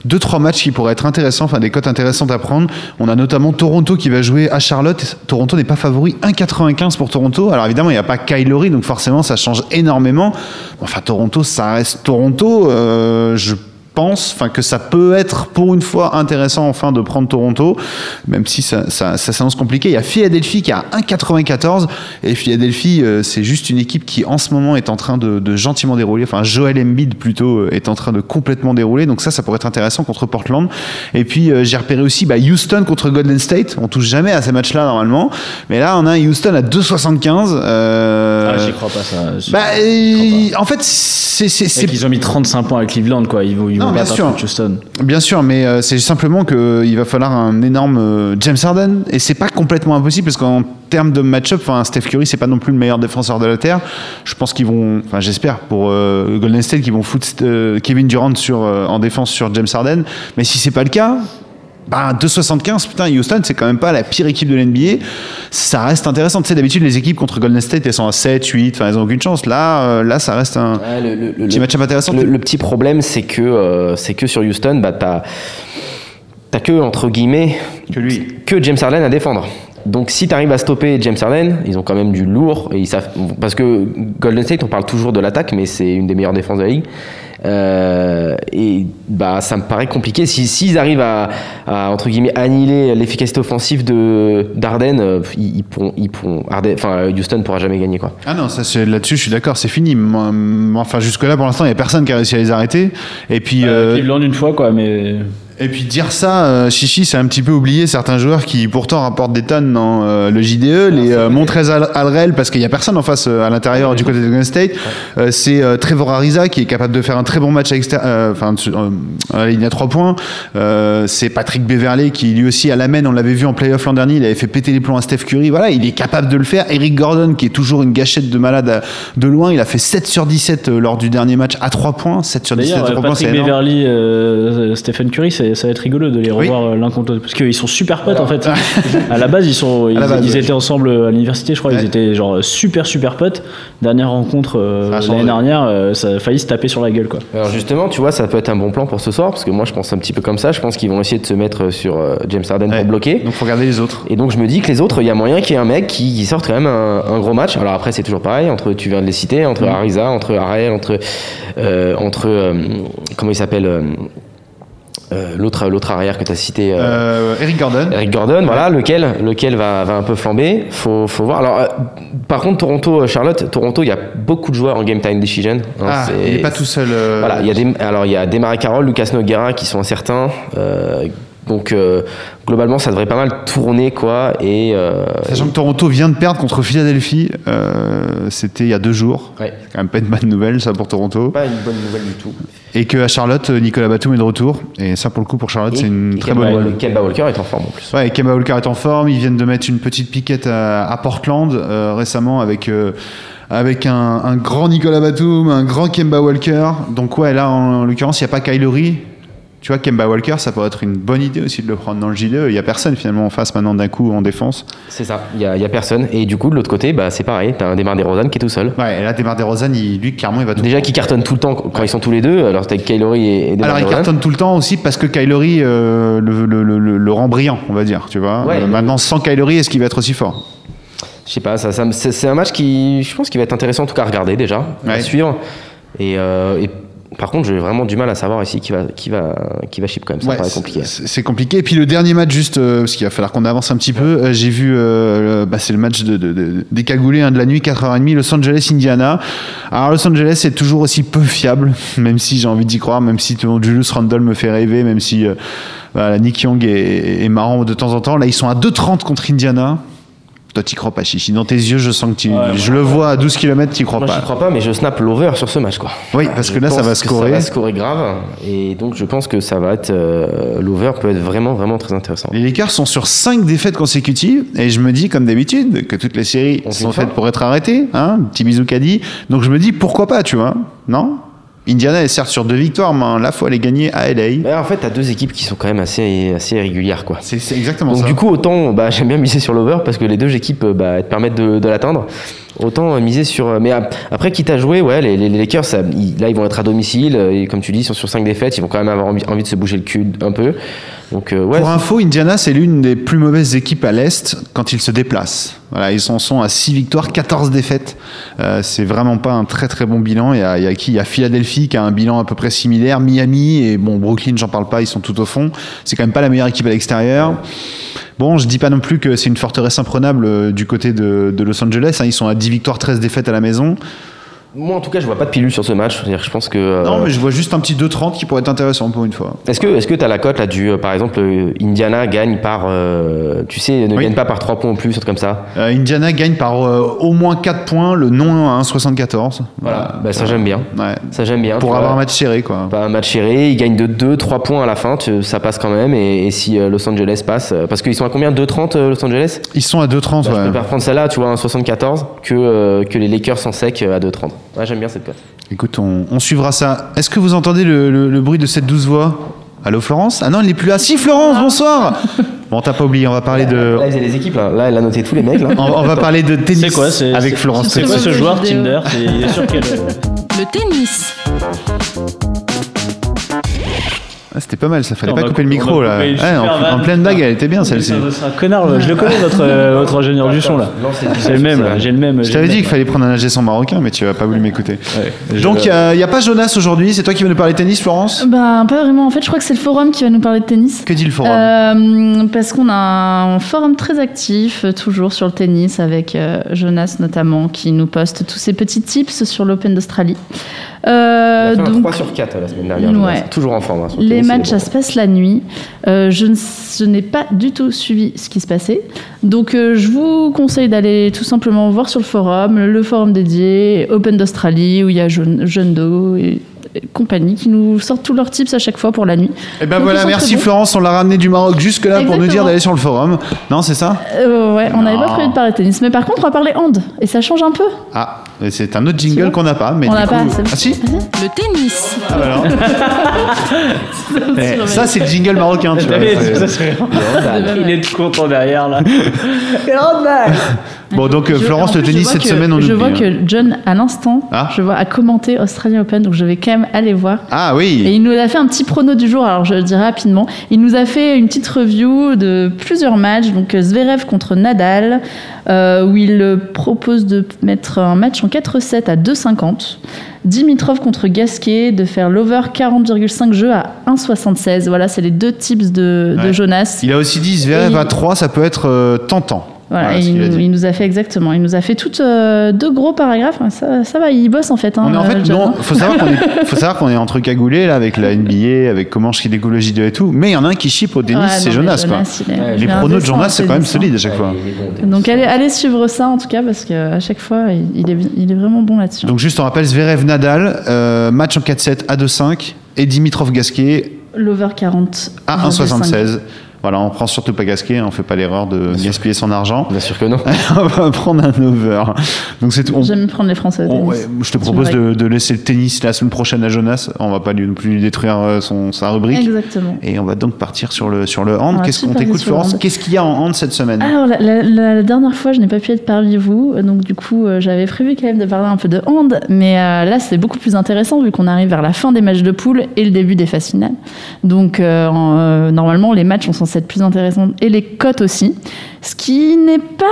deux trois matchs qui pourraient être intéressants, enfin des cotes intéressantes à prendre. On a notamment Toronto qui va jouer à Charlotte. Toronto n'est pas favori, 1,95 pour Toronto. Alors évidemment, il n'y a pas Kylori, donc forcément ça change énormément. Enfin, Toronto, ça reste Toronto. Euh, je pense enfin que ça peut être pour une fois intéressant enfin de prendre Toronto même si ça, ça, ça s'annonce compliqué. Il y a Philadelphie qui a 1,94 et Philadelphie euh, c'est juste une équipe qui en ce moment est en train de, de gentiment dérouler enfin Joel Embiid plutôt euh, est en train de complètement dérouler. Donc ça ça pourrait être intéressant contre Portland. Et puis euh, j'ai repéré aussi bah, Houston contre Golden State. On touche jamais à ces matchs là normalement. Mais là on a Houston à 2,75 euh, Ah, j'y crois pas ça. bah, crois en fait c'est ils ont mis 35 points à Cleveland, quoi. Ils vont, ils Non, bien sûr. contre Houston. Bien sûr, mais euh, c'est simplement qu'il va falloir un énorme euh, James Harden et c'est pas complètement impossible parce qu'en termes de match-up, enfin Steph Curry c'est pas non plus le meilleur défenseur de la terre. Je pense qu'ils vont, enfin j'espère pour euh, Golden State qu'ils vont foutre euh, Kevin Durant sur euh, en défense sur James Harden. Mais si c'est pas le cas. Bah, 2,75, putain, Houston, c'est quand même pas la pire équipe de l'NBA. Ça reste intéressant. Tu sais, d'habitude, les équipes contre Golden State, elles sont à 7, 8, enfin, elles ont aucune chance. Là, euh, là, ça reste un Ouais, le, le- le- petit match-up intéressant. Le, le petit problème, c'est que, euh, c'est que sur Houston, bah, t'as, t'as que, entre guillemets, Que lui. que James Harden à défendre. Donc si tu arrives à stopper James Harden, ils ont quand même du lourd. Et ils savent, parce que Golden State, on parle toujours de l'attaque, mais c'est une des meilleures défenses de la ligue. Euh, et bah, ça me paraît compliqué. Si- S'ils arrivent à, à, entre guillemets, annihiler l'efficacité offensive de, d'Arden, euh, ils, ils pourront, ils pourront, Harden- enfin, Houston pourra jamais gagner. Quoi. Ah non, là-dessus, je suis d'accord, c'est fini. Enfin, jusque-là, pour l'instant, il n'y a personne qui a réussi à les arrêter. Et puis, Euh, euh, Cleveland une fois, quoi, mais. Et puis dire ça, euh, Chichi, c'est un petit peu oublier certains joueurs qui pourtant rapportent des tonnes dans euh, le JDE, les euh, Montrez Al- Alrel, parce qu'il n'y a personne en face euh, à l'intérieur du côté de Golden State. Euh, c'est Trevor Ariza qui est capable de faire un très bon match à l'extérieur, enfin, la ligne à trois points. C'est Patrick Beverley qui lui aussi à la main, on l'avait vu en playoff l'an dernier, il avait fait péter les plombs à Steph Curry. Voilà, il est capable de le faire. Eric Gordon qui est toujours une gâchette de malade à- de loin, il a fait 7 sur 17 euh, lors du dernier match à 3 points. 7 sur 17 à D'ailleurs, 3 points, Patrick c'est euh, Stephen Curry, c'est- ça va être rigolo de les revoir euh, l'un contre l'autre. Parce qu'ils sont super potes en fait. à la base, ils, sont, ils, la base, ils ouais. étaient ensemble à l'université, je crois. Ouais. Ils étaient genre super super potes. Dernière rencontre euh, l'année dernière, euh, ça a failli se taper sur la gueule quoi. Alors justement, tu vois, ça peut être un bon plan pour ce soir, parce que moi je pense un petit peu comme ça. Je pense qu'ils vont essayer de se mettre sur euh, James Harden Ouais. pour bloquer. Donc faut regarder les autres. Et donc je me dis que les autres, il y a moyen qu'il y ait un mec qui, qui sorte quand même un, un gros match. Alors après c'est toujours pareil, entre tu viens de les citer, entre Ariza, entre Ariel, entre euh, entre euh, comment il s'appelle euh, l'autre l'autre arrière que tu as cité. euh, Euh, Eric Gordon. Eric Gordon, voilà, lequel, lequel va, va un peu flamber. Faut, faut voir. Alors, euh, par contre, Toronto, Charlotte, Toronto, il y a beaucoup de joueurs en game time decision. hein, Ah, il n'est pas tout seul. voilà, il y a des, alors il y a Desmarais Carroll, Lucas Noguera qui sont incertains. Donc euh, globalement, ça devrait pas mal tourner quoi. Et euh, Sachant que Toronto vient de perdre contre Philadelphie, euh, c'était il y a deux jours. ouais, C'est quand même pas une bonne nouvelle ça pour Toronto. pas une bonne nouvelle du tout. Et que à Charlotte, Nicolas Batum est de retour. Et ça pour le coup pour Charlotte, c'est une très Kemba, bonne nouvelle. Kemba Walker est en forme en plus. Ouais, Kemba Walker est en forme. Ils viennent de mettre une petite piquette à, à Portland récemment avec avec un, un grand Nicolas Batum, un grand Kemba Walker. Donc ouais, là en, l'occurrence, il n'y a pas Kylori. Tu vois, Kemba Walker, ça pourrait être une bonne idée aussi de le prendre dans le JDE. Il n'y a personne finalement en face maintenant d'un coup en défense. C'est ça, il y a, personne. Et du coup, de l'autre côté, bah, c'est pareil, t'as un Desmar DeRozan qui est tout seul. Ouais, et là, Demar DeRozan, il, lui, clairement, il va tout Déjà qui cartonne tout le temps quand ils sont tous les deux. Alors t'as Kylori et, Alors il cartonne tout le temps aussi parce que Kylori euh, le, le, le, le- le rend brillant, on va dire, tu vois. Ouais. Euh, maintenant, sans Kylori, est-ce qu'il va être aussi fort? Je sais pas, ça, c'est un match qui, je pense, qui va être intéressant en tout cas à regarder déjà, à suivre. Et, euh, et par contre, j'ai vraiment du mal à savoir ici qui va, qui va, qui va chip quand même. Ça Ouais, paraît compliqué. c'est- compliqué. Et puis le dernier match, juste euh, parce qu'il va falloir qu'on avance un petit peu, euh, j'ai vu, euh, bah, c'est le match de, de, de- des cagoulés hein, de la nuit, 4h30, Los Angeles-Indiana. Alors Los Angeles est toujours aussi peu fiable, même si j'ai envie d'y croire, même si tout le monde, Julius Randle me fait rêver, même si euh, voilà, Nick Young est, est marrant de temps en temps. Là, ils sont à 2,30 contre Indiana. Toi, t'y crois pas, Chichi. Dans tes yeux, je sens que tu. Ouais, je le vois à 12 km, t'y crois Moi, pas. j'y crois pas, mais je snap l'over sur ce match, quoi. Oui, parce que Je là, ça va scorer. Ça va scorer grave. Et donc, je pense que ça va être. euh, l'over peut être vraiment, vraiment très intéressant. Les Lakers sont sur 5 défaites consécutives et je me dis, comme d'habitude, que toutes les séries On sont fait faites pour être arrêtées. Hein Petit bisou. Donc je me dis, pourquoi pas, tu vois Non? Indiana est certes sur deux victoires, mais là, faut aller gagner à LA. Bah, en fait, t'as deux équipes qui sont quand même assez, assez régulières, quoi. C'est c'est exactement Donc ça. du coup, autant bah, j'aime bien miser sur l'over parce que les deux équipes euh, bah, te permettent de, de l'atteindre. Autant euh, miser sur. euh, Mais ap- après, quitte à jouer, ouais, les, les Lakers, ça- ils- là, ils vont être à domicile et comme tu dis, ils sont sur 5 défaites, ils vont quand même avoir envie, envie de se bouger le cul un peu. Donc euh, ouais. Pour info, Indiana, c'est l'une des plus mauvaises équipes à l'Est quand ils se déplacent. Voilà, ils en sont à 6 victoires, 14 défaites. Euh, c'est vraiment pas un très très bon bilan. Il y a, il y a qui? Il y a Philadelphie qui a un bilan à peu près similaire, Miami et bon, Brooklyn, j'en parle pas, ils sont tout au fond. C'est quand même pas la meilleure équipe à l'extérieur. Bon, je dis pas non plus que c'est une forteresse imprenable euh, du côté de, de Los Angeles. hein. Ils sont à 10 victoires, 13 défaites à la maison. Moi, en tout cas, je vois pas de pilule sur ce match. C'est-à-dire, je pense que. euh, Non, mais je vois juste un petit 2-30 qui pourrait être intéressant pour une fois. Est-ce que est-ce que t'as la cote là du euh, par exemple euh, Indiana gagne par euh, tu sais ne Oui. gagne pas par 3 points ou plus un truc comme ça? Euh, Indiana gagne par euh, au moins 4 points, le non à 1,74. Voilà. Bah, ça j'aime bien. Ouais. Ça j'aime bien. Pour avoir un vois. match serré, quoi. Pas un match serré, ils gagnent de 2, 3 points à la fin, tu- ça passe quand même. Et, et si Los Angeles passe, parce qu'ils sont à combien? 2,30 euh, Los Angeles? Ils sont à 2,30, Bah, Je ouais. préfère prendre celle-là, tu vois, un 74, que, que les Lakers en sec à 2,30. Ouais, j'aime bien cette cote. Écoute, on, on suivra ça. Est-ce que vous entendez le, le- le bruit de cette douce voix? Allô Florence? Ah non, elle n'est plus là. Si Florence, bonsoir Bon, t'as pas oublié, on va parler de... Là, ils ont les équipes, là. Là, elle a noté tous les mecs, là. On, on va parler de tennis C'est quoi c'est- avec Florence. C'est quoi ce joueur vidéo. Tinder? C'est- Il est sur quel. Le tennis. Ah, C'était pas mal, ça fallait On pas a couper le micro on a là. coupé une Ouais, super en, vanne. pleine bague, elle était bien celle-ci. C'est un connard, je le connais, votre, euh, votre ingénieur du son là. C'est le même, là, j'ai le même. Je j'ai t'avais dit qu'il fallait prendre un ingé son marocain, mais tu as pas voulu m'écouter. Ouais. Donc il n'y a, pas Jonas aujourd'hui, c'est toi qui vas nous parler tennis, Florence? Ben, pas vraiment. En fait, je crois que c'est le forum qui va nous parler de tennis. Que dit le forum? Euh, parce qu'on a un forum très actif, euh, toujours sur le tennis, avec euh, Jonas notamment, qui nous poste tous ses petits tips sur l'Open d'Australie. Euh, donc, 3 sur 4 la semaine dernière. Ouais. Toujours en forme. hein, les matchs, ça se passe la nuit. Euh, je n'ai pas du tout suivi ce qui se passait. Donc, euh, je vous conseille d'aller tout simplement voir sur le forum, le forum dédié Open d'Australie, où il y a Jeune, Jeune Do et, et compagnie qui nous sortent tous leurs tips à chaque fois pour la nuit. Eh ben Donc, voilà, merci. Florence, on l'a ramené du Maroc jusque là pour nous dire d'aller sur le forum. Non, c'est ça? Euh, ouais, on n'avait pas prévu de parler tennis. Mais par contre, on va parler hand. Et ça change un peu. Ah, et c'est un autre jingle qu'on n'a pas, mais On du coup- pas, c'est. Ah si Le tennis. Ah bah alors. Eh, ça c'est le jingle marocain, tu vois. C'est- Il est tout content derrière là. Bon donc euh, Je- Florence, en le je tennis vois cette que- semaine on Je oublie, vois hein. que John, à l'instant, Ah. je vois, a commenté Australian Open, donc je vais quand même aller voir. Ah Et oui. il nous a fait un petit prono du jour, alors je le dis rapidement. Il nous a fait une petite review de plusieurs matchs, donc euh, Zverev contre Nadal, euh, où il euh, propose de mettre un match en 4-7 à 2,50. Dimitrov contre Gasquet, de faire l'over 40,5 jeux à 1,76. Voilà, c'est les deux tips de. Jonas. Il a aussi dit Zverev à 3, ça peut être euh, tentant. Voilà, il, nous, dit. il nous a fait exactement. Il nous a fait toutes euh, deux gros paragraphes. Ça, ça va, il bosse en fait. Hein, On est en euh, fait, non, hein. faut savoir qu'on est, faut savoir qu'on est entre cagoulés là avec la NBA, avec comment je découle le J2 et tout. Mais il y en a un qui chip au tennis, Ouais, c'est Jonas quoi. il est- Ouais, il Les pronos de Jonas c'est quand même hein. solide à chaque fois. Donc allez, allez suivre ça en tout cas parce qu'à chaque fois il il est, il est vraiment bon là-dessus. Donc juste on rappelle Zverev Nadal, euh, match en 4-7 à 2-5 et Dimitrov Gasquet L'over 40 à 1,76. Voilà, on prend surtout pas Gasquet, on fait pas l'erreur de gaspiller son argent. Bien sûr que non. on va prendre un over. Donc c'est tout. On- J'aime prendre les Français. au on- ouais, je te propose de, de laisser le tennis la semaine prochaine à Jonas. On va pas lui, non plus lui détruire euh, son, sa rubrique. Exactement. Et on va donc partir sur le, sur le hand. On Qu'est-ce qu'on t'écoute, aller sur le Florence hand. Qu'est-ce qu'il y a en hand cette semaine? Alors la, la- la- la dernière fois je n'ai pas pu être parmi vous, donc du coup euh, j'avais prévu quand même de parler un peu de hand, mais euh, là c'est beaucoup plus intéressant vu qu'on arrive vers la fin des matchs de poule et le début des phases finales. Donc euh, en- normalement les matchs sont censés être plus intéressants et les cotes aussi, ce qui n'est pas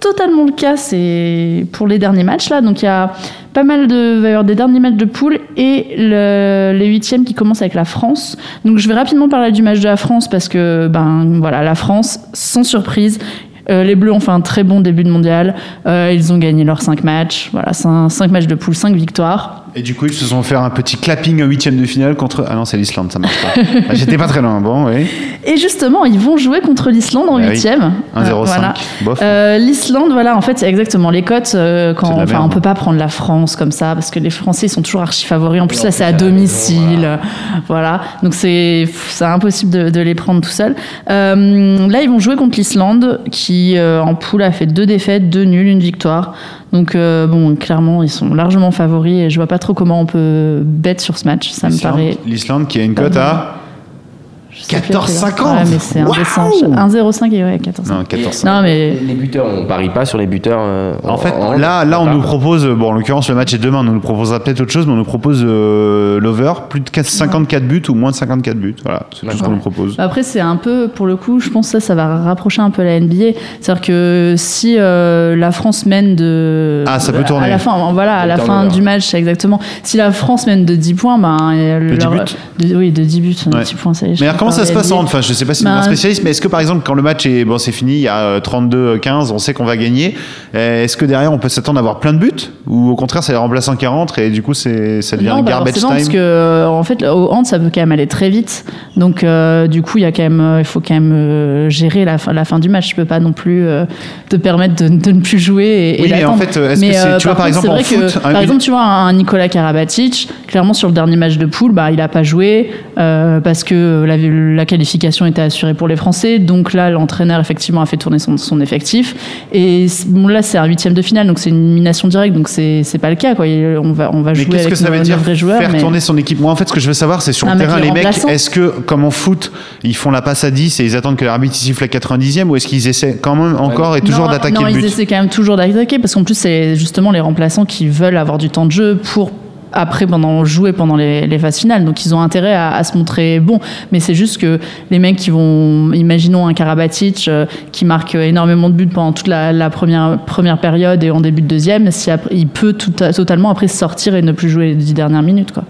totalement le cas c'est pour les derniers matchs là. Donc il y a pas mal de va des derniers matchs de poule et le- les huitièmes qui commencent avec la France. Donc je vais rapidement parler du match de la France parce que ben voilà la France sans surprise. euh, les Bleus ont fait un très bon début de mondial. Euh, ils ont gagné leurs 5 matchs. Voilà, 5 matchs de poule, 5 victoires. Et du coup, ils se sont fait un petit clapping en huitième de finale contre. Ah non, c'est l'Islande, ça marche pas. Ah, J'étais pas très loin. Bon, oui. Et justement, ils vont jouer contre l'Islande en Ah oui. huitième. 1-0-5. Euh, voilà. Euh, L'Islande, voilà, en fait, c'est exactement les cotes. euh, quand, enfin, on peut pas prendre la France comme ça parce que les Français ils sont toujours archi favoris. En plus, en là, c'est à domicile, maison, voilà. Donc c'est c'est impossible de, de les prendre tout seuls. Euh, là, ils vont jouer contre l'Islande qui en poule a fait deux défaites, deux nuls, une victoire. Donc euh, bon, clairement, ils sont largement favoris et je vois pas trop comment on peut bet sur ce match. Ça me paraît. L'Islande qui a une cote à 14,50. Ouais, mais c'est indécent. Waouh 1,05 et ouais, 14. Non, 14. Non, mais Les buteurs, on parie pas sur les buteurs. euh, En fait, là, là, on nous propose, bon, en l'occurrence, le match est demain, on nous proposera peut-être autre chose, mais on nous propose euh, l'over, plus de 4 54 buts ou moins de 54 buts. Voilà, c'est tout ce qu'on nous propose. Après, c'est un peu, pour le coup, je pense que ça, ça va rapprocher un peu la NBA. C'est-à-dire que si euh, la France mène de. Ah, ça peut tourner. À la fin, voilà, à la fin du match, exactement. Si la France mène de 10 points, ben. De 10 buts de- Oui, de 10 buts, Ouais. 10 points, ça y est. je Mais alors, sais comment ça se passe en. Enfin, je sais pas si Bah, un spécialiste, mais est-ce que par exemple, quand le match est bon, c'est fini, il y a euh, 32-15, on sait qu'on va gagner, euh, est-ce que derrière on peut s'attendre à avoir plein de buts? Ou au contraire, c'est les remplaçants qui rentrent et du coup, c'est, ça devient Non, un bah garbage time parce que euh, en fait au hand ça peut quand même aller très vite. Donc euh, du coup il y a quand même euh, il faut quand même euh, gérer la fin, la fin du match. Tu peux pas non plus euh, te permettre de, de ne plus jouer et, et Oui, mais en fait, euh, est-ce que c'est- euh, tu vois, par exemple, en foot, que, un- par exemple tu vois un Nicolas Karabatic clairement sur le dernier match de poule bah il a pas joué euh, parce que la, la qualification était assurée pour les Français. Donc là l'entraîneur effectivement a fait tourner son, son effectif. Et bon, là c'est un huitième de finale donc c'est une élimination directe. Donc c'est c'est pas le cas quoi. On va on va Mais jouer qu'est-ce avec que ça nos, veut dire vrais joueurs faire mais- tourner son équipe? Moi, en fait, ce que je veux savoir, c'est sur le terrain, les mecs, est-ce que, comme en foot, ils font la passe à 10 et ils attendent que l'arbitre siffle à 90e ou est-ce qu'ils essaient quand même encore et toujours Non, d'attaquer non, le ils but? essaient quand même toujours d'attaquer parce qu'en plus, c'est justement les remplaçants qui veulent avoir du temps de jeu pour après pendant jouer pendant les, les phases finales. Donc ils ont intérêt à, à se montrer bon mais c'est juste que les mecs qui vont imaginons un Karabatic euh, qui marque énormément de buts pendant toute la, la première première période et en début de deuxième si il peut tout, totalement après sortir et ne plus jouer les dix dernières minutes quoi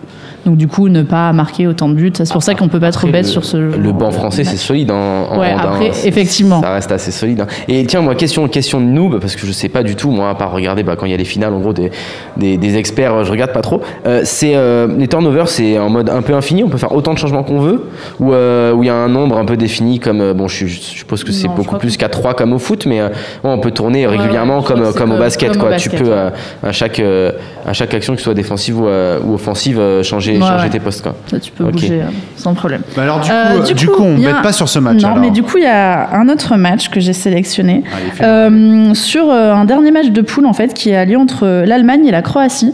donc du coup ne pas marquer autant de buts c'est pour ça qu'on peut pas trop Après, bête le- sur ce Le banc français, c'est solide. En, en Ouais, hand, hein. après, effectivement. Ça reste assez solide. hein. Et tiens, moi, question, question de noob, parce que je sais pas du tout, moi, à part regarder bah, quand il y a les finales, en gros, des, des, des experts, euh, je regarde pas trop. Euh, c'est euh, les turnovers, c'est en mode un peu infini. On peut faire autant de changements qu'on veut, ou euh, où il y a un nombre un peu défini, comme bon, je, je suppose que c'est beaucoup plus qu'à 3 comme au foot, mais on peut tourner régulièrement ouais, comme comme au basket, comme au quoi. basket, tu peux ouais. à chaque à chaque action, que ce soit défensive ou, ou offensive, euh, changer Ouais, tes postes, quoi. ça tu peux Ok. bouger euh, sans problème Bah alors, du coup, Euh, du coup, on y bête a- pas sur ce match. Non, alors. mais du coup, il y a un autre match que j'ai sélectionné. Euh, sur euh, un dernier match de poule en fait qui a lieu entre l'Allemagne et la Croatie.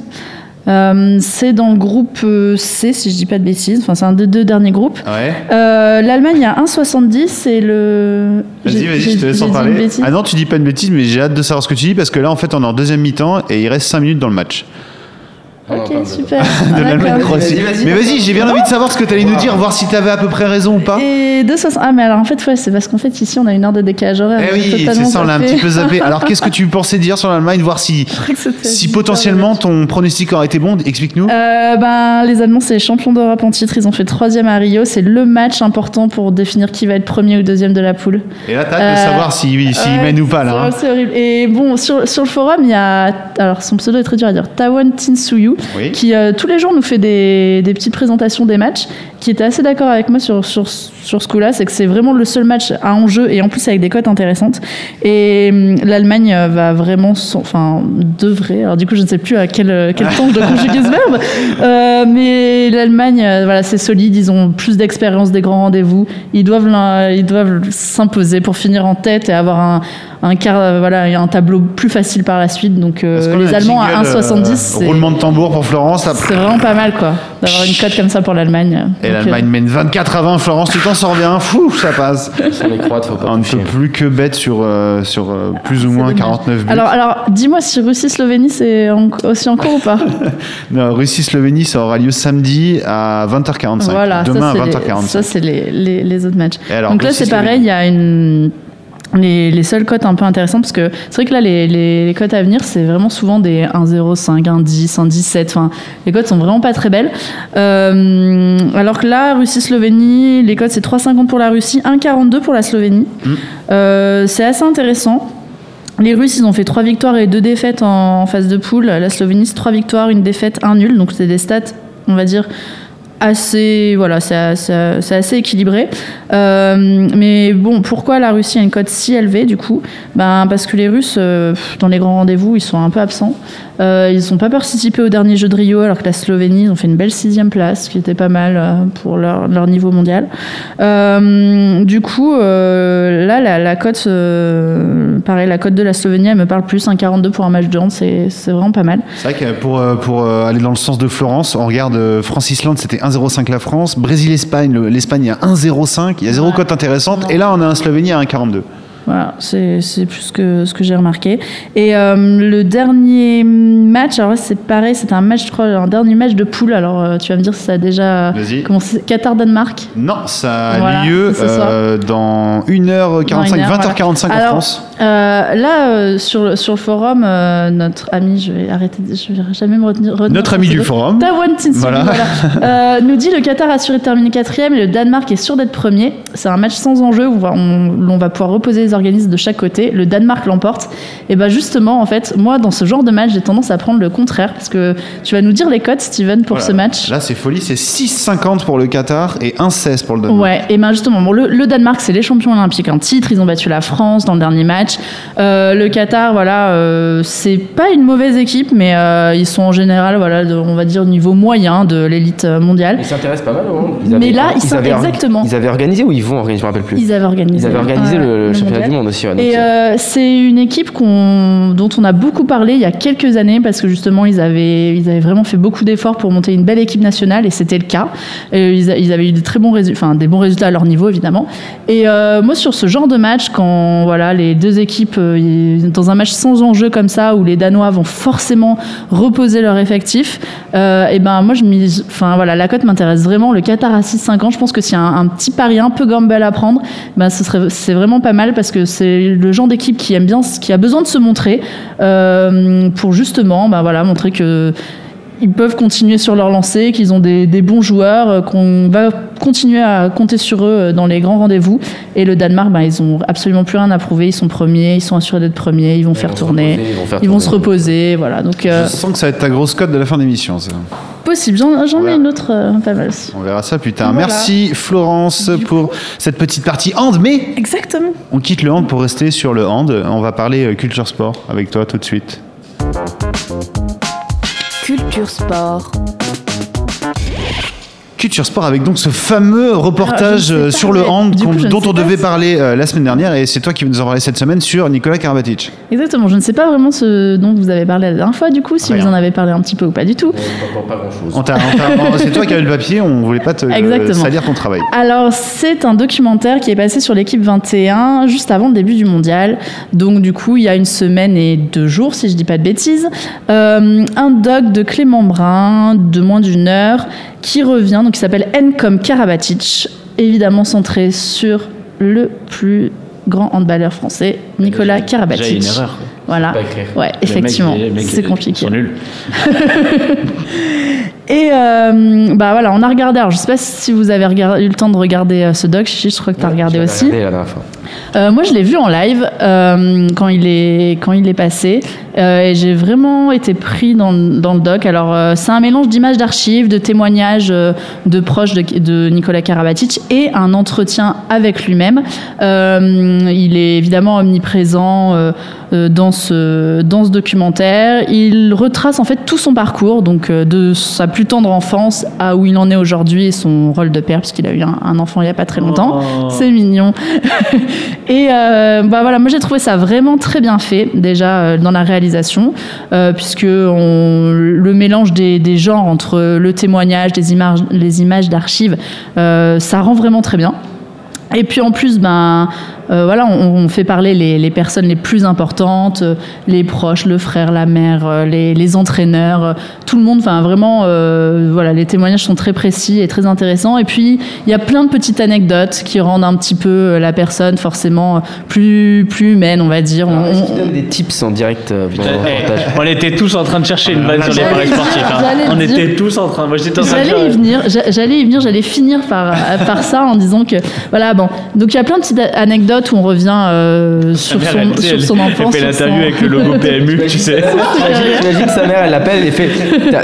Euh, c'est dans le groupe C, si je dis pas de bêtises. Enfin, c'est un des deux derniers groupes. Ouais. Euh, L'Allemagne a 1,70 et le. Vas-y, j'ai- vas-y, j'ai- je te laisse j'ai en parler. Ah non, tu dis pas une bêtise, mais j'ai hâte de savoir ce que tu dis parce que là, en fait, on est en deuxième mi-temps et il reste 5 minutes dans le match. Ok, super. De Ah, l'Allemagne d'accord. Croatie. Mais vas-y, j'ai bien envie de savoir ce que tu allais nous dire, voir si tu avais à peu près raison ou pas. Et 2,60. Ah, mais alors en fait, ouais, c'est parce qu'en fait, ici, on a une heure de décalage horaire. Eh oui, c'est ça, on l'a un petit peu zappé. Alors, qu'est-ce que tu pensais dire sur l'Allemagne, voir si, si 18 potentiellement ton pronostic aurait été bon? Explique-nous. Euh, ben, les Allemands, c'est les champions d'Europe en titre. Ils ont fait troisième à Rio. C'est le match important pour définir qui va être premier ou deuxième de la poule. Et là, t'as hâte de euh, savoir s'il s'il Ouais, mène ou pas, là. hein. c'est- C'est horrible. Et bon, sur, sur le forum, il y a. Alors, son pseudo est très dur à dire. Tawan Tinsuyu, Qui euh, tous les jours nous fait des, petites présentations des matchs, qui était assez d'accord avec moi sur, sur, sur ce coup-là. C'est que c'est vraiment le seul match à enjeu et en plus avec des cotes intéressantes. Et hum, l'Allemagne euh, va vraiment. Enfin, devrait. Alors, du coup, je ne sais plus à quel, quel temps je dois conjuguer ce verbe. Euh, mais l'Allemagne, euh, voilà, c'est solide. Ils ont plus d'expérience des grands rendez-vous. Ils doivent s'imposer pour finir en tête et avoir un, un quart, euh, voilà, un tableau plus facile par la suite. Donc, euh, les Allemands à jingle, 1,70, euh, c'est Roulement de tambour pour Florence. c'est vraiment pas mal, quoi, d'avoir une cote comme ça pour l'Allemagne. Et l'Allemagne mène 24 à 20. Florence, tu t'en sors bien. Fou, ça passe. On ne peut plus que bête sur, euh, sur euh, plus ou c'est moins dommage. 49 buts. Alors, alors dis-moi si Russie-Slovénie, c'est en- aussi en cours ou pas Non, Russie-Slovénie, ça aura lieu samedi à 20h45. Voilà, Demain ça, à c'est les- 20h45. ça, c'est les, les, les autres matchs. Donc là, c'est pareil, il y a une. Les, les seules cotes un peu intéressantes, parce que c'est vrai que là, les, les, les cotes à venir, c'est vraiment souvent des 1,05, 1,10, 1,17. Enfin, les cotes sont vraiment pas très belles. Euh, alors que là, Russie-Slovénie, les cotes, c'est 3,50 pour la Russie, 1,42 pour la Slovénie. Mm. Euh, c'est assez intéressant. Les Russes, ils ont fait 3 victoires et 2 défaites en, en phase de poule. La Slovénie, c'est 3 victoires, une défaite, un nul. Donc, c'est des stats, on va dire, assez voilà c'est assez, équilibré. Euh, mais bon pourquoi la Russie a une cote si élevée du coup? Ben parce que les Russes euh, dans les grands rendez-vous ils sont un peu absents Euh, ils n'ont pas participé au dernier jeu de Rio, alors que la Slovénie, ils ont fait une belle sixième place, ce qui était pas mal euh, pour leur, leur niveau mondial. Euh, du coup, euh, là, la, la cote, pareil, la cote de la Slovénie, elle me parle plus. 1,42 pour un match de hand, c'est vraiment pas mal. C'est vrai que pour, pour aller dans le sens de Florence, on regarde France-Islande, c'était 1,05 la France. Brésil-Espagne, le- l'Espagne, il y a 1,05. Il y a zéro cote intéressante. Non. Et là, on a un Slovénie à 1,42. Voilà, c'est plus que ce que j'ai remarqué. Et euh, le dernier match, alors là, c'est pareil, c'était un match, je crois, un dernier match de poule. Alors euh, tu vas me dire si ça a déjà commencé. Qatar-Danemark? Non, ça a Voilà, lieu euh, dans 1h45, Dans heure, 20h45 en Alors, France. Euh, là, sur, le- sur le forum, notre ami, je vais arrêter, je vais jamais me retenir. retenir Notre ami du forum. Tawan Voilà. voilà. Nous dit le Qatar a assuré de terminer quatrième et le Danemark est sûr d'être premier. C'est un match sans enjeu où on va, on- on va pouvoir reposer les organismes de chaque côté. Le Danemark l'emporte. Et ben justement, en fait, moi, dans ce genre de match, j'ai tendance à prendre le contraire parce que tu vas nous dire les cotes, Steven, pour Voilà. ce match. Là, c'est folie, c'est 6,50 pour le Qatar et 1,16 pour le Danemark. Ouais, et ben justement, bon, le, le Danemark, c'est les champions olympiques en titre. Ils ont battu la France dans le dernier match. Euh, le Qatar, voilà, euh, c'est pas une mauvaise équipe, mais euh, ils sont en général, voilà, de- on va dire au niveau moyen de l'élite mondiale. Ils s'intéressent pas mal au hand. Mais là, ils sont- avaient exactement. Ils avaient organisé ou ils vont organiser, je me rappelle plus. Ils avaient organisé. Ils avaient organisé ouais, le, championnat mondial. du monde aussi. ouais, donc, Et euh, euh, c'est une équipe dont on a beaucoup parlé il y a quelques années parce que justement ils avaient, ils avaient vraiment fait beaucoup d'efforts pour monter une belle équipe nationale et c'était le cas. Et ils, avaient eu des très bons résultats, enfin des bons résultats à leur niveau évidemment. Et euh, moi sur ce genre de match, quand voilà les deux équipes euh, dans un match sans enjeu comme ça où les Danois vont forcément reposer leur effectif, euh, et ben moi je mise, enfin voilà la cote m'intéresse vraiment. Le Qatar à 6,50, je pense que s'il y a un, un petit pari un peu gamble à prendre, ben ce serait c'est vraiment pas mal parce que c'est le genre d'équipe qui aime bien, qui a besoin de se montrer euh, pour justement, ben voilà, montrer que ils peuvent continuer sur leur lancée, qu'ils ont des, des bons joueurs, euh, qu'on va continuer à compter sur eux euh, dans les grands rendez-vous. Et le Danemark, ben, ils ont absolument plus rien à prouver. Ils sont premiers, ils sont assurés d'être premiers, ils vont faire vont tourner, reposer, ils vont faire ils vont se reposer, voilà. Donc euh, Je sens que ça va être ta grosse cote de la fin d'émission. ça. Possible. J'en ai une autre euh, pas mal aussi. On verra ça plus tard. Voilà. Merci Florence pour cette petite partie hand. Mais Exactement. on quitte le hand pour rester sur le hand. On va parler euh, culture sport avec toi tout de suite. Culture Sport. Culture Sport avec donc ce fameux reportage Alors, ne sais euh, pas, sur le hand coup, ne dont on pas devait si- parler euh, la semaine dernière et c'est toi qui nous en parler cette semaine sur Nicolas Karabatic. Exactement. Je ne sais pas vraiment ce dont vous avez parlé la dernière fois, du coup, si Rien. vous en avez parlé un petit peu ou pas du tout. pas, grand chose. On on t'a- c'est toi qui avais le papier, on voulait pas te euh, Exactement. salir ton travail. Alors, c'est un documentaire qui est passé sur l'équipe 21 juste avant le début du mondial. Donc, du coup, il y a une semaine et deux jours, si je dis pas de bêtises. Euh, un doc de Clément Brun de moins d'une heure qui revient, donc qui s'appelle N comme Karabatic, évidemment centré sur le plus grand handballeur français, Nicolas Karabatic. J'ai une erreur. quoi. Voilà. Ouais, effectivement, c'est ils compliqué. sont nuls. Et euh, bah voilà, on a regardé. Alors, je sais pas si vous avez eu le temps de regarder euh, ce doc. Je crois que tu as regardé aussi. regardé la dernière fois. Euh, moi, je l'ai vu en live quand, il est, quand il est passé. Et j'ai vraiment été pris dans, dans le doc. Alors, c'est un mélange d'images d'archives, de témoignages de proches de, de Nicolas Karabatic et un entretien avec lui-même. Il est évidemment omniprésent dans, ce, dans ce documentaire. Il retrace en fait tout son parcours, donc de sa plus tendre enfance à où il en est aujourd'hui et son rôle de père, puisqu'il a eu un, un enfant il n'y a pas très longtemps. Oh. C'est mignon. Et euh, bah voilà, moi j'ai trouvé ça vraiment très bien fait déjà euh, dans la réalisation, euh, puisque on- le mélange des, des genres entre le témoignage, les images, les images d'archives, euh, ça rend vraiment très bien. Et puis en plus, ben euh, voilà, on, on fait parler les, les personnes les plus importantes, euh, les proches, le frère, la mère, euh, les, les entraîneurs, euh, tout le monde. Enfin vraiment, euh, voilà, les témoignages sont très précis et très intéressants. Et puis il y a plein de petites anecdotes qui rendent un petit peu la personne forcément plus plus humaine, on va dire. On- qu'il on- donne des tips en direct euh, le Eh, on était tous en train de chercher une vanne sur les paris sportifs. hein. j'allais On dire- était tous en train. Moi j'étais en train de J'allais y venir, j'a- j'allais y venir, j'allais finir par, par ça en disant que voilà bon. Donc il y a plein de petites anecdotes anecdote où on revient euh, sur, mère, son, elle, sur son enfance. Elle fait l'interview son- avec le logo PMU, tu sais. Que sa mère, elle l'appelle et fait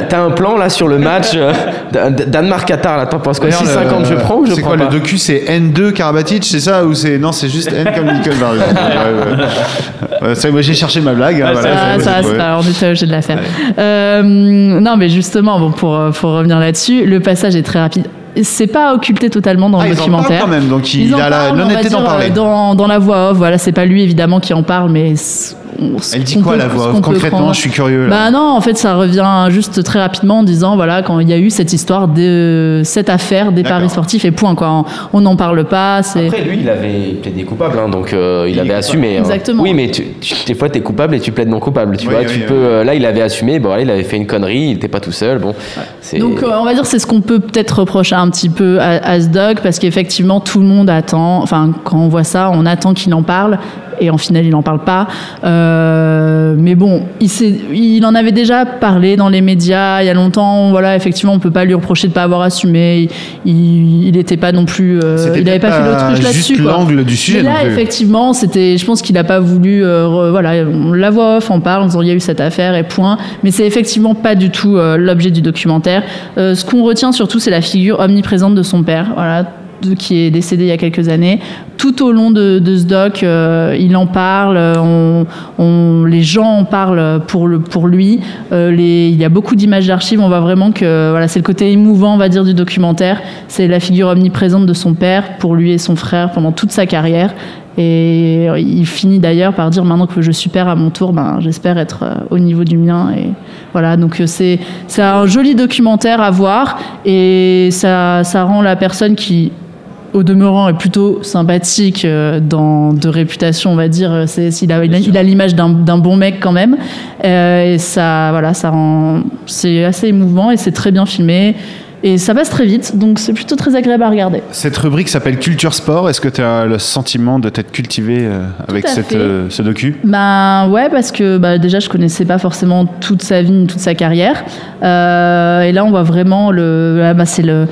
T'as- un plan là sur le match euh, Dan- Danemark-Qatar, là, t'en penses quoi? D'ailleurs, 6,50 je prends ou je C'est prends quoi pas? le docu C'est N2 Karabatic, c'est ça Ou c'est. Non, c'est juste N comme Nicole Barry. Ouais, ouais. Ouais, ça, moi j'ai cherché ma blague. hein, voilà, c'est- ça, c'est pas, on était obligé de la faire. Euh, non, mais justement, bon, pour, euh, pour revenir là-dessus, le passage est très rapide. C'est pas occulté totalement dans Ah, le ils en parlent documentaire. quand même, donc il, a la- l'honnêteté d'en parler. Dans, dans la voix off, voilà, c'est pas lui évidemment qui en parle, mais. On- Elle dit quoi peut- la voix Concrètement, je suis curieux. là. Bah non, en fait, ça revient juste très rapidement en disant voilà, quand il y a eu cette histoire de cette affaire des paris sportifs et point quoi. On n'en parle pas. Après, lui, il avait plaidé coupable, hein, donc euh, il, avait assumé. hein. Exactement. Oui, mais tu, tu- des fois, t'es coupable et tu plaides non coupable. Tu Oui, vois, oui, tu oui, peux. oui. euh, là, il avait assumé. Bon, il avait fait une connerie. Il n'était pas tout seul. Bon. Donc euh, on va dire c'est ce qu'on peut peut-être reprocher un petit peu à, à ce doc parce qu'effectivement tout le monde attend, enfin quand on voit ça on attend qu'il en parle et en final il n'en parle pas. Euh, mais bon, il, en avait déjà parlé dans les médias il y a longtemps. Voilà, effectivement on peut pas lui reprocher de pas avoir assumé. Il n'était pas non plus, euh, il n'avait pas fait l'autruche là-dessus. l'angle du sujet Mais là, effectivement, c'était, je pense qu'il n'a pas voulu, euh, voilà, on la voix off, on parle, en disant il y a eu cette affaire et point. Mais c'est effectivement pas du tout l'objet du documentaire. Ce qu'on retient surtout, c'est la figure omniprésente de son père, voilà, qui est décédé il y a quelques années. Tout au long de, ce doc, euh, il en parle, les gens en parlent pour, lui. Euh, il y a beaucoup d'images d'archives, on voit vraiment que c'est le côté émouvant, on va dire, du documentaire. C'est la figure omniprésente de son père pour lui et son frère pendant toute sa carrière. Et il finit d'ailleurs par dire maintenant que je suis père à mon tour, ben, j'espère être euh, au niveau du mien. Et voilà, donc c'est un joli documentaire à voir et ça rend la personne qui, au demeurant, est plutôt sympathique euh, dans, de réputation, on va dire. C'est, il a il a- il a l'image d'un, d'un bon mec quand même. Euh, et ça, voilà, ça rend, c'est assez émouvant et c'est très bien filmé. Et ça passe très vite, donc c'est plutôt très agréable à regarder. Cette rubrique s'appelle Culture Sport. Est-ce que tu as le sentiment de t'être cultivé euh, avec cette, euh, ce docu? Ben ouais, parce que bah, déjà je connaissais pas forcément toute sa vie, ni toute sa carrière. Euh, et là on voit vraiment le, ah, bah, c'est le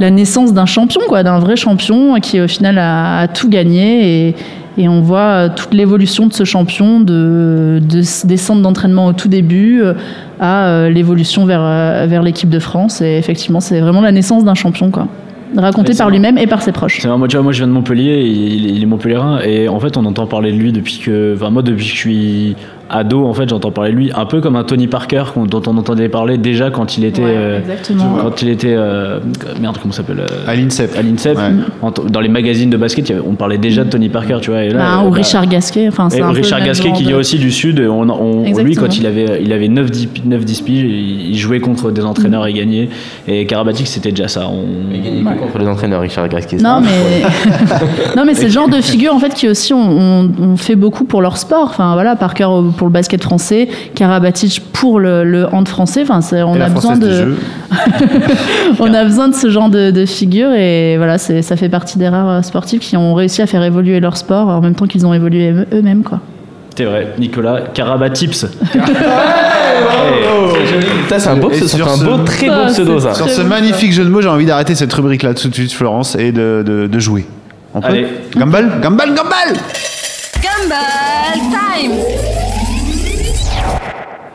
la naissance d'un champion, quoi, d'un vrai champion qui au final a, a tout gagné et, et on voit euh, toute l'évolution de ce champion de, de des centres d'entraînement au tout début euh, à euh, l'évolution vers, vers l'équipe de France. Et effectivement, c'est vraiment la naissance d'un champion, quoi. Raconté par lui-même et par ses proches. C'est moi, tu vois, moi je viens de Montpellier, il, il est Montpellierin, et en fait on entend parler de lui depuis que. Enfin, moi depuis que je suis ado, en fait j'entends parler de lui un peu comme un Tony Parker dont on entendait parler déjà quand il était. Ouais, euh, exactement. Quand il était. euh, merde, comment ça s'appelle euh, À l'INSEP. à l'INSEP, Ouais. Dans les magazines de basket, on parlait déjà de Tony Parker, tu vois. Et là, Ben, euh, ou bah, Richard Gasquet, enfin c'est et un Richard Gasquet qui de- vient aussi du sud, on, on- lui quand il avait il avait 9 10 9 10 piges, il jouait contre des entraîneurs et gagnait et Karabatic c'était déjà ça. On- Il gagnait que contre les entraîneurs, Richard Gasquet. Non mais non mais c'est le genre de figure en fait qui aussi on, on- on fait beaucoup pour leur sport. Enfin voilà, Parker au- pour le basket français, Karabatic pour le, le hand français. Enfin c'est- on Et a besoin de on a besoin de ce genre de, de figure et voilà c'est ça fait partie des rares sportifs qui ont réussi à faire évoluer leur sport en même temps qu'ils ont évolué eux- eux-mêmes quoi. C'est vrai, Nicolas Karabatips. Ça, c'est un beau, c'est un ce- beau, très beau Ah, pseudo, ça. Sur ce magnifique jeu de mots, j'ai envie d'arrêter cette rubrique-là tout de suite, Florence, et de, de, de jouer. On peut Allez. Gumball Gumball Gumball Gumball time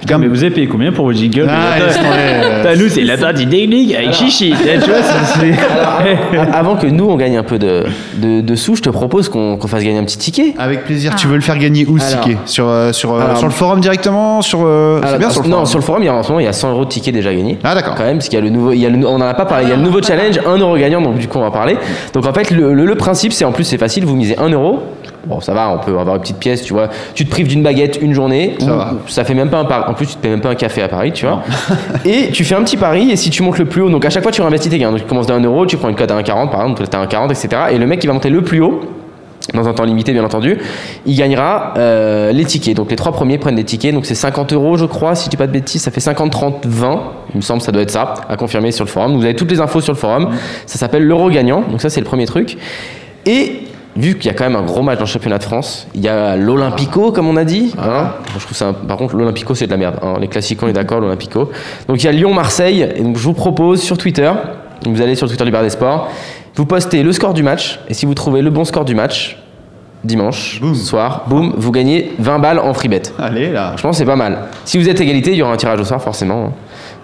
Putain, mais vous avez payé combien pour vos jingles Ah, Attends, laisse tomber, euh. Nous, c'est la partie technique avec Chichi. Tu vois, c'est- c'est- A- Avant que nous on gagne un peu de, de, de sous, je te propose qu'on qu'on fasse gagner un petit ticket. Avec plaisir. Tu veux le faire gagner où, ce ticket? Sur, euh, sur, euh, Alors. sur le forum directement sur, euh, bien sur le non, forum. sur le forum, il y a, en ce moment, il y a 100 euros de tickets déjà gagnés. Ah, d'accord. Quand même, parce qu'il y a le nouveau, il y a le, on en a pas parlé, il y a le nouveau challenge, 1 euro gagnant, donc du coup on va parler. Donc en fait, le, le- le principe, c'est en plus c'est facile, vous misez 1 euro. Bon, ça va, on peut avoir une petite pièce, tu vois. Tu te prives d'une baguette une journée, Ça va. ça fait même pas un pari. En plus, tu te payes même pas un café à Paris, tu vois. et tu fais un petit pari, et si tu montes le plus haut, donc à chaque fois tu réinvestis tes gains. Donc tu commences d'un 1 euro, tu prends une cote à 1,40 par exemple, tu as 1,40, etc. Et le mec qui va monter le plus haut, dans un temps limité bien entendu, il gagnera euh, les tickets. Donc les trois premiers prennent des tickets, donc c'est 50 euros je crois, si je dis pas de bêtises, ça fait 50, 30, 20, il me semble ça doit être ça, à confirmer sur le forum. Vous avez toutes les infos sur le forum, ça s'appelle l'euro gagnant, donc ça c'est le premier truc. Et vu qu'il y a quand même un gros match dans le championnat de France, il y a l'Olympico comme on a dit. hein. je trouve ça, par contre l'Olympico c'est de la merde, hein. les classiques on est d'accord, l'Olympico. Donc il y a Lyon-Marseille, et donc je vous propose sur Twitter, vous allez sur le Twitter du Bar des Sports, vous postez le score du match, et si vous trouvez le bon score du match, dimanche soir, boum, vous gagnez 20 balles en free bet. Allez, là. Franchement, c'est pas mal. Si vous êtes égalité, il y aura un tirage au sort, forcément.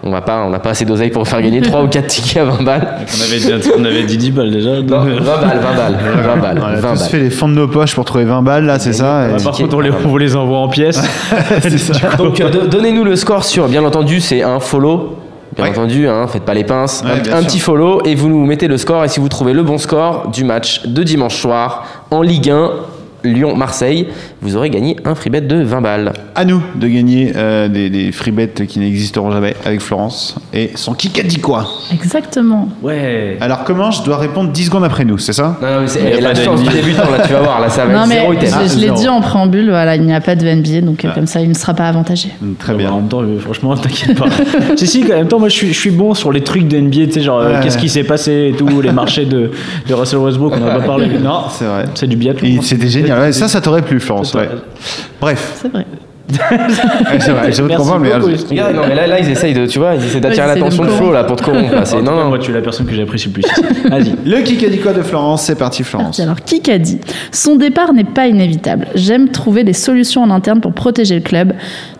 On va pas, on n'a pas assez d'oseille pour faire gagner 3 ou 4 tickets à 20 balles. On avait, dit- on avait dit 10 balles déjà. Non, 20 balles, 20 balles, 20 balles, On a 20 tous balles. fait les fonds de nos poches pour trouver 20 balles, là, c'est ça et- Par contre, on, les, on vous les envoie en pièces. C'est ça. Donc euh, do- donnez-nous le score sur, bien entendu, c'est un follow. Bien Ouais. entendu, hein, faites pas les pinces. Ouais, un petit follow et vous nous mettez le score. Et si vous trouvez le bon score du match de dimanche soir en Ligue 1, Lyon-Marseille, vous aurez gagné un free bet de 20 balles. À nous de gagner euh, des, des free bets qui n'existeront jamais avec Florence et son kick a dit quoi Exactement. Ouais. Alors comment je dois répondre 10 secondes après nous, c'est ça? Non, non, mais c'est la pas chance du débutant, là, tu vas voir, là, ça va Non être mais zéro item. je, je l'ai zéro. dit en préambule, voilà, il n'y a pas de VNBA, donc euh, comme ça, il ne sera pas avantagé. Mm, Très En bien. même temps, euh, franchement, t'inquiète pas. si, si, en même temps, moi, je suis, je suis bon sur les trucs de NBA, tu sais, genre, euh, Ouais. qu'est-ce qui s'est passé et tout, les marchés de, de Russell Westbrook, on n'a pas parlé. Non, C'est vrai. c'est du biathlon. C'était génial. Ouais, ça, ça t'aurait plu, Florence. Ouais. Bref, C'est vrai. C'est vrai. Comprendre, mais beaucoup, euh, Estelle. Regarde, non, mais là, là, ils essayent de, tu vois, ils essaient d'attirer Ouais, l'attention de Flo, là, pour te corrompre. là. Non, non. Moi, tu es la personne que j'apprécie le plus. Vas-y. le kick a dit quoi de Florence? C'est parti, Florence. Alors, qui qu'a dit? Son départ n'est pas inévitable. J'aime trouver des solutions en interne pour protéger le club.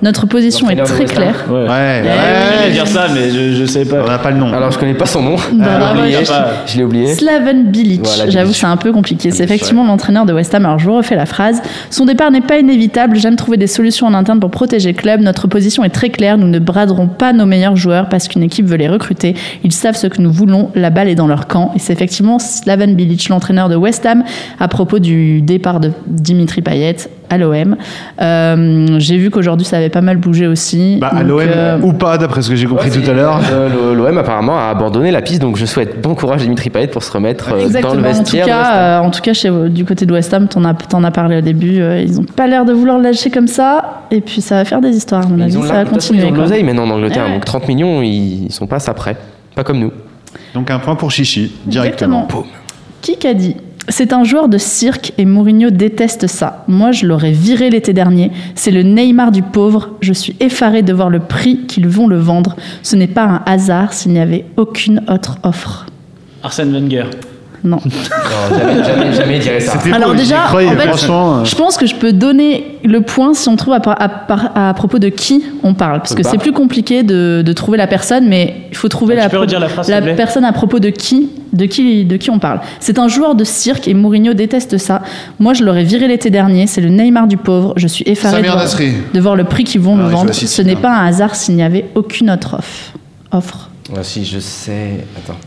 Notre position est très claire. Ouais. Ouais, dire ça, mais je, je sais On pas. n'a pas le nom. Alors, je connais pas son nom. Bah, Je l'ai oublié. ouais, pas. Je l'ai oublié. Slaven Bilic, Voilà, j'avoue c'est un peu compliqué. C'est effectivement l'entraîneur de West Ham. Alors je vous refais la phrase. Son départ n'est pas inévitable. J'aime trouver des solutions en interne pour protéger le club. Notre position est très claire. Nous ne braderons pas nos meilleurs joueurs parce qu'une équipe veut les recruter. Ils savent ce que nous voulons. La balle est dans leur camp. Et c'est effectivement Slaven Bilic, l'entraîneur de West Ham, à propos du départ de Dimitri Payet à l'OM. Euh, J'ai vu qu'aujourd'hui ça avait pas mal bougé aussi. Bah, à l'OM euh, ou pas, d'après ce que j'ai compris tout à l'heure. Euh, L'OM apparemment a abandonné la piste, donc je souhaite bon courage à Dimitri Payet pour se remettre Exactement. dans le En tout vestiaire. West Ham. cas, euh, en tout cas chez, du côté de West Ham, t'en as, t'en as parlé au début. euh, ils ont pas l'air de vouloir le lâcher comme ça. Et puis ça va faire des histoires. À mon avis, Ils ont ça la- va façon, ils continuer. ont l'oseille maintenant en Angleterre, Ouais, ouais. donc 30 millions, ils, ils sont pas ça près. Pas comme nous. Donc un point pour Chichi, directement. Exactement. Qui qu'a dit? C'est un joueur de cirque et Mourinho déteste ça. Moi, je l'aurais viré l'été dernier. C'est le Neymar du pauvre. Je suis effaré de voir le prix qu'ils vont le vendre. Ce n'est pas un hasard s'il n'y avait aucune autre offre. Arsène Wenger. Non. jamais, jamais, jamais dirais ça. C'était Alors beau, déjà, croyais, en fait, franchement. euh, Je pense que je peux donner le point si on trouve à, par- à par- à propos de qui on parle. Parce que c'est plus compliqué de, de trouver la personne, mais il faut trouver Ah, la, pro- phrase, personne à propos de qui, de, qui, de qui on parle. C'est un joueur de cirque et Mourinho déteste ça. Moi, je l'aurais viré l'été dernier. C'est le Neymar du pauvre. Je suis effaré de voir, Nasri. de voir le prix qu'ils vont Ah, me je vendre. Ce n'est bien. pas un hasard s'il n'y avait aucune autre offre. offre. Ah, si, je sais. Attends.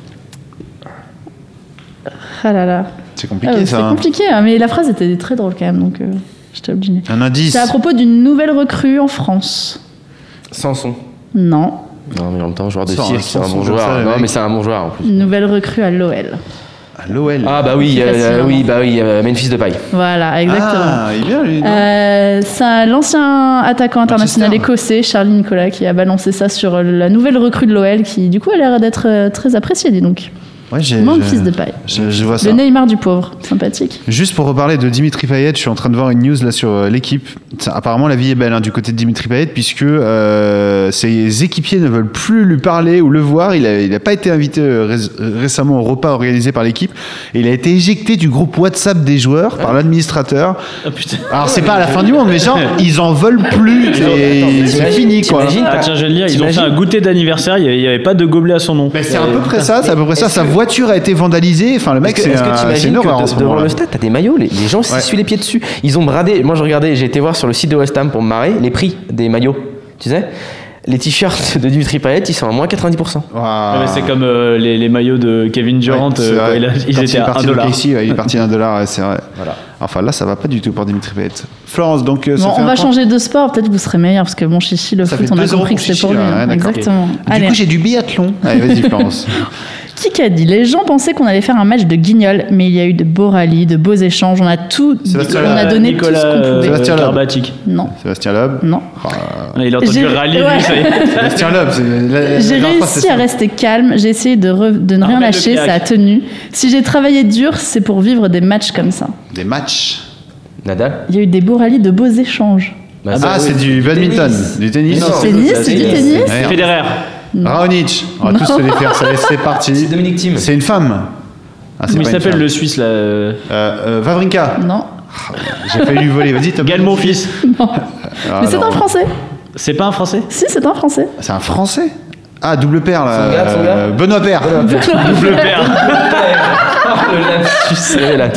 Ah là là. C'est Ah, compliqué c'est ça. hein. compliqué, hein, mais la phrase était très drôle quand même, donc euh, j'étais obligée. Un indice. C'est à propos d'une nouvelle recrue en France. Sanson. Non, Non, mais en même temps, joueur de Sans- cirque, c'est un bon joueur. non, mec. mais c'est un bon joueur en plus. une nouvelle recrue à l'OL. À l'OL. Ah, bah oui, C'est euh, facile, oui, hein. bah oui, euh, Memphis de paille. Voilà, exactement. Ah, il est bien lui. non Euh, c'est l'ancien attaquant international Manchester. écossais, Charlie Nicolas, qui a balancé ça sur la nouvelle recrue de l'OL, qui du coup a l'air d'être euh, très appréciée, dis donc. Ouais, j'ai. Mon fils de paille. Je, je vois ça. Le Neymar du pauvre, sympathique. Juste pour reparler de Dimitri Payet, je suis en train de voir une news là sur euh, l'équipe. Ça, Apparemment, la vie est belle hein, du côté de Dimitri Payet puisque euh, ses équipiers ne veulent plus lui parler ou le voir. Il n'a il a pas été invité euh, ré- récemment au repas organisé par l'équipe et il a été éjecté du groupe WhatsApp des joueurs par l'administrateur. Ah putain. Alors c'est pas à la fin du monde, mais genre ils en veulent plus. et c'est fini quoi. Ah tiens, je lire, ils ont fait un goûter d'anniversaire, il n'y avait pas de gobelet à son nom. C'est à peu près ça, c'est à peu près ça. Sa que- voiture a été vandalisée. Enfin, le mec, c'est est-ce que de- ce devant le stade, t'as des maillots, les, les gens s'essuient les pieds dessus. Ils ont bradé. Moi, je regardais, j'ai été voir sur le site de West Ham pour me marrer les prix des maillots. Tu sais Les t-shirts de Dimitri Payet, ils sont à moins 90%. Waouh. Ah, mais c'est comme euh, les, les maillots de Kevin Durant, Ouais, euh, il a- Quand ils il étaient est à 1 parti de dollar. Ouais, il est parti à 1 dollar, ouais, c'est vrai. Voilà. Enfin là, ça va pas du tout pour Dimitri Payet. Florence, donc euh, ça Bon, fait on un va point. changer de sport, peut-être que vous serez meilleur, parce que bon, Chichi, le Ça foot, on a 2-0 compris que c'est pour lui. hein. ouais. Exactement. Du Allez. coup, j'ai du biathlon. Allez, vas-y, Florence. Qui qu'a dit Les gens pensaient qu'on allait faire un match de guignol, mais il y a eu de beaux rallyes, de beaux échanges. On a tout, Sébastien on a donné Nicolas tout ce qu'on pouvait. Sébastien Loeb. Non, Sébastien Loeb. non. Ah, Ah, Il a entendu rallye, lui, ouais. ça est. Sébastien Loeb, J'ai réussi à rester calme, j'ai essayé de, re- de ne rien lâcher, ça a tenu. Si j'ai travaillé dur, c'est pour vivre des matchs comme ça. Des matchs. Nadal Il y a eu des beaux rallyes, de beaux échanges. Bah, Ah, ça, oui. c'est du badminton, tennis. du tennis. Non, Tennis, c'est du tennis. Federer. Raonic, on va tous se les faire, ça c'est parti. C'est Dominique Thiem. C'est une femme. Ah, c'est Comment il une s'appelle femme. le Suisse là euh, Euh, euh, Vavrinka. Non. J'ai failli lui voler. Vas-y, top. Gaël Monfils. Ah, Mais c'est non. un Français. C'est pas un français Si, c'est un Français. C'est un Français Ah, double père là. Son gars, son gars Euh, Benoît Père. Double père. Le lapsus, c'est là.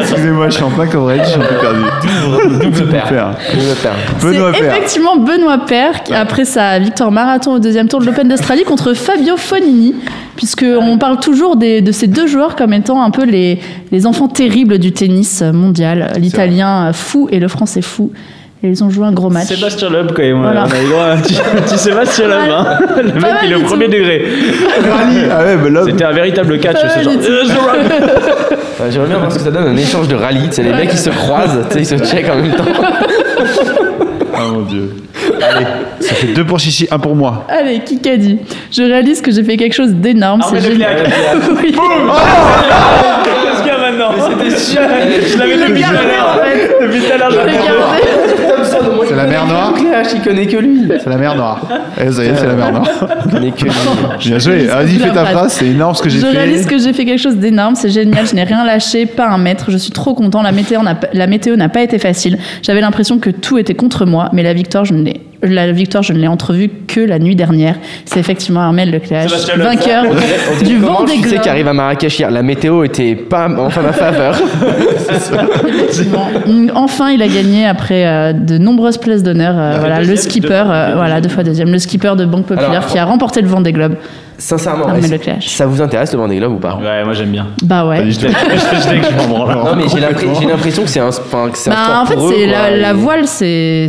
Excusez-moi, je suis en plein coverage, je suis un peu perdu. Double père. Père. Double père. Benoît C'est Père. effectivement Benoît Père, qui, après sa victoire marathon au deuxième tour de l'Open d'Australie contre Fabio Fonini, puisqu'on parle toujours des- de ces deux joueurs comme étant un peu les, les enfants terribles du tennis mondial, l'italien fou et le français fou. Et ils ont joué un gros match. Sébastien Loeb, quand même. Voilà. On a eu droit à un petit, un petit Sébastien Loeb. Hein. Le mec, il est au premier tout. degré. Ah ouais, là. C'était un véritable catch, Pas ce genre. Ouais, J'aimerais bien voir ce que ça donne un échange de rallye. C'est les mecs qui se croisent, tu sais, ils se checkent en même temps. Oh mon dieu. Allez, ça fait deux pour Chichi, un pour moi. Allez, qui a dit? Je réalise que j'ai fait quelque chose d'énorme. C'est génial. Oui. Qu'est-ce qu'il y a maintenant? C'était sûr. Je l'avais depuis tout à l'heure. Depuis tout à l'heure, je l'avais la mer Noire Il connaît que lui. C'est la mer Noire. Eh, ça y est, c'est la mer Noire. Il connaît que lui. Bien joué. Vas-y, fais ta phrase, c'est énorme ce que j'ai Je fait. réalise que j'ai fait quelque chose d'énorme, c'est génial, je n'ai rien lâché, pas un mètre, je suis trop content, la météo n'a pas- la météo n'a pas été facile. J'avais l'impression que tout était contre moi, mais la victoire, je ne l'ai la victoire, je ne l'ai entrevue que la nuit dernière. C'est effectivement Armel Leclerc, vainqueur du Vendée tu sais Globe. qu'arrive à Marrakech hier La météo était pas en ma faveur. Enfin, il a gagné après euh, de nombreuses places d'honneur. euh, voilà, le skipper, deux fois, euh, deuxième. voilà, deux fois deuxième, le skipper de Banque Populaire Alors, qui a remporté le Vendée Globe. Sincèrement, ça vous intéresse le Vendée Globe ou pas? Ouais, moi j'aime bien. Bah ouais. Je sais je que je m'en branle. Non mais j'ai l'impression- que c'est un, enfin, que c'est un Bah, sport en fait, pour eux, c'est quoi, la, voile, c'est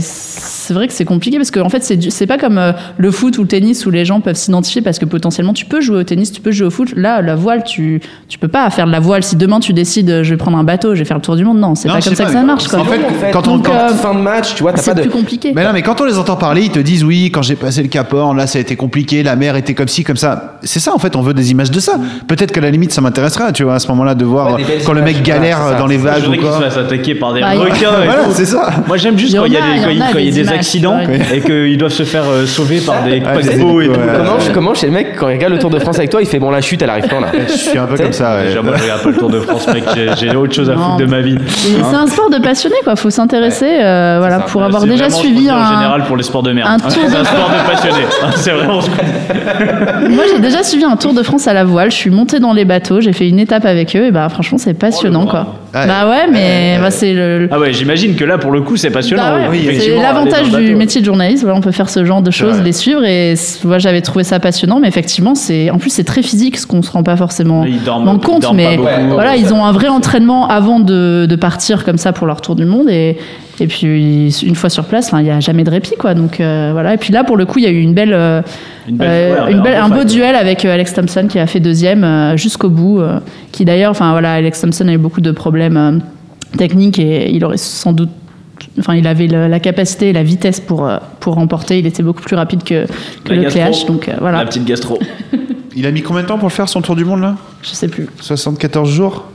c'est vrai que c'est compliqué parce que en fait, c'est c'est pas comme euh, le foot ou le tennis où les gens peuvent s'identifier parce que potentiellement tu peux jouer au tennis, tu peux jouer au foot. Là, la voile, tu tu peux pas faire de la voile. Si demain tu décides, euh, je vais prendre un bateau, je vais faire le tour du monde, non, c'est pas comme ça que ça marche. Quoi. en fait, En fait, quand on- quand- euh, fin de match, tu vois, t'as c'est pas de. plus compliqué. Mais non, mais quand on les entend parler, ils te disent oui, quand j'ai passé le Cap Horn, là ça a été compliqué, la mer était comme ci, comme ça. C'est ça en fait, on veut des images de ça. Peut-être qu'à la limite ça m'intéresserait, tu vois, à ce moment-là de voir quand le mec galère c'est dans les vagues ou quoi. fasse attaquer par des requins et Voilà, tout. c'est ça. Moi j'aime juste quand il y a, des, il y quand en il- a quand il y a des des images, accidents ouais. et qu'ils doivent se faire euh, sauver par des c'est- paquebots et tout. ouais. Comment, comment chez le mec quand il regarde le Tour de France avec toi, il fait bon la chute, elle arrive quand là Je suis un peu comme ça. ouais. Déjà, moi je regarde pas le Tour de France, mec, j'ai- j'ai autre chose à Non. foutre de ma vie. C'est un sport de passionné, quoi. Faut s'intéresser, euh, voilà, pour avoir déjà suivi dit en un. général pour les sports de merde. un tour C'est de- un sport de passionné. C'est vraiment. Moi, j'ai déjà suivi un Tour de France à la voile. Je suis montée dans les bateaux, j'ai fait une étape avec eux, et bah franchement, c'est passionnant, Oh, quoi. Bah ouais, mais bah, c'est le. Ah ouais, j'imagine que là pour le coup c'est passionnant. Bah ouais, oui, c'est effectivement, l'avantage du métier de journaliste. Voilà, on peut faire ce genre de choses, les suivre. Et moi, j'avais trouvé ça passionnant, mais effectivement, c'est en plus c'est très physique, ce qu'on se rend pas forcément ils compte. Mais voilà, ils ont un vrai entraînement avant de, de partir comme ça pour leur tour du monde. Et, et puis une fois sur place, il y a jamais de répit, quoi. Donc euh, voilà. Et puis là, pour le coup, il y a eu une belle, euh, Une belle- euh, une un belle- beau un beau fight. duel avec Alex Thompson qui a fait deuxième jusqu'au bout. qui d'ailleurs, enfin voilà, Alex Thompson a eu beaucoup de problèmes techniques et il aurait sans doute Enfin, il avait le- la capacité et la vitesse pour, euh, pour remporter. Il était beaucoup plus rapide que, que le gastro. Cléache. Donc euh, voilà, La petite gastro. Il a mis combien de temps pour le faire son tour du monde là? Je sais plus. 74 jours?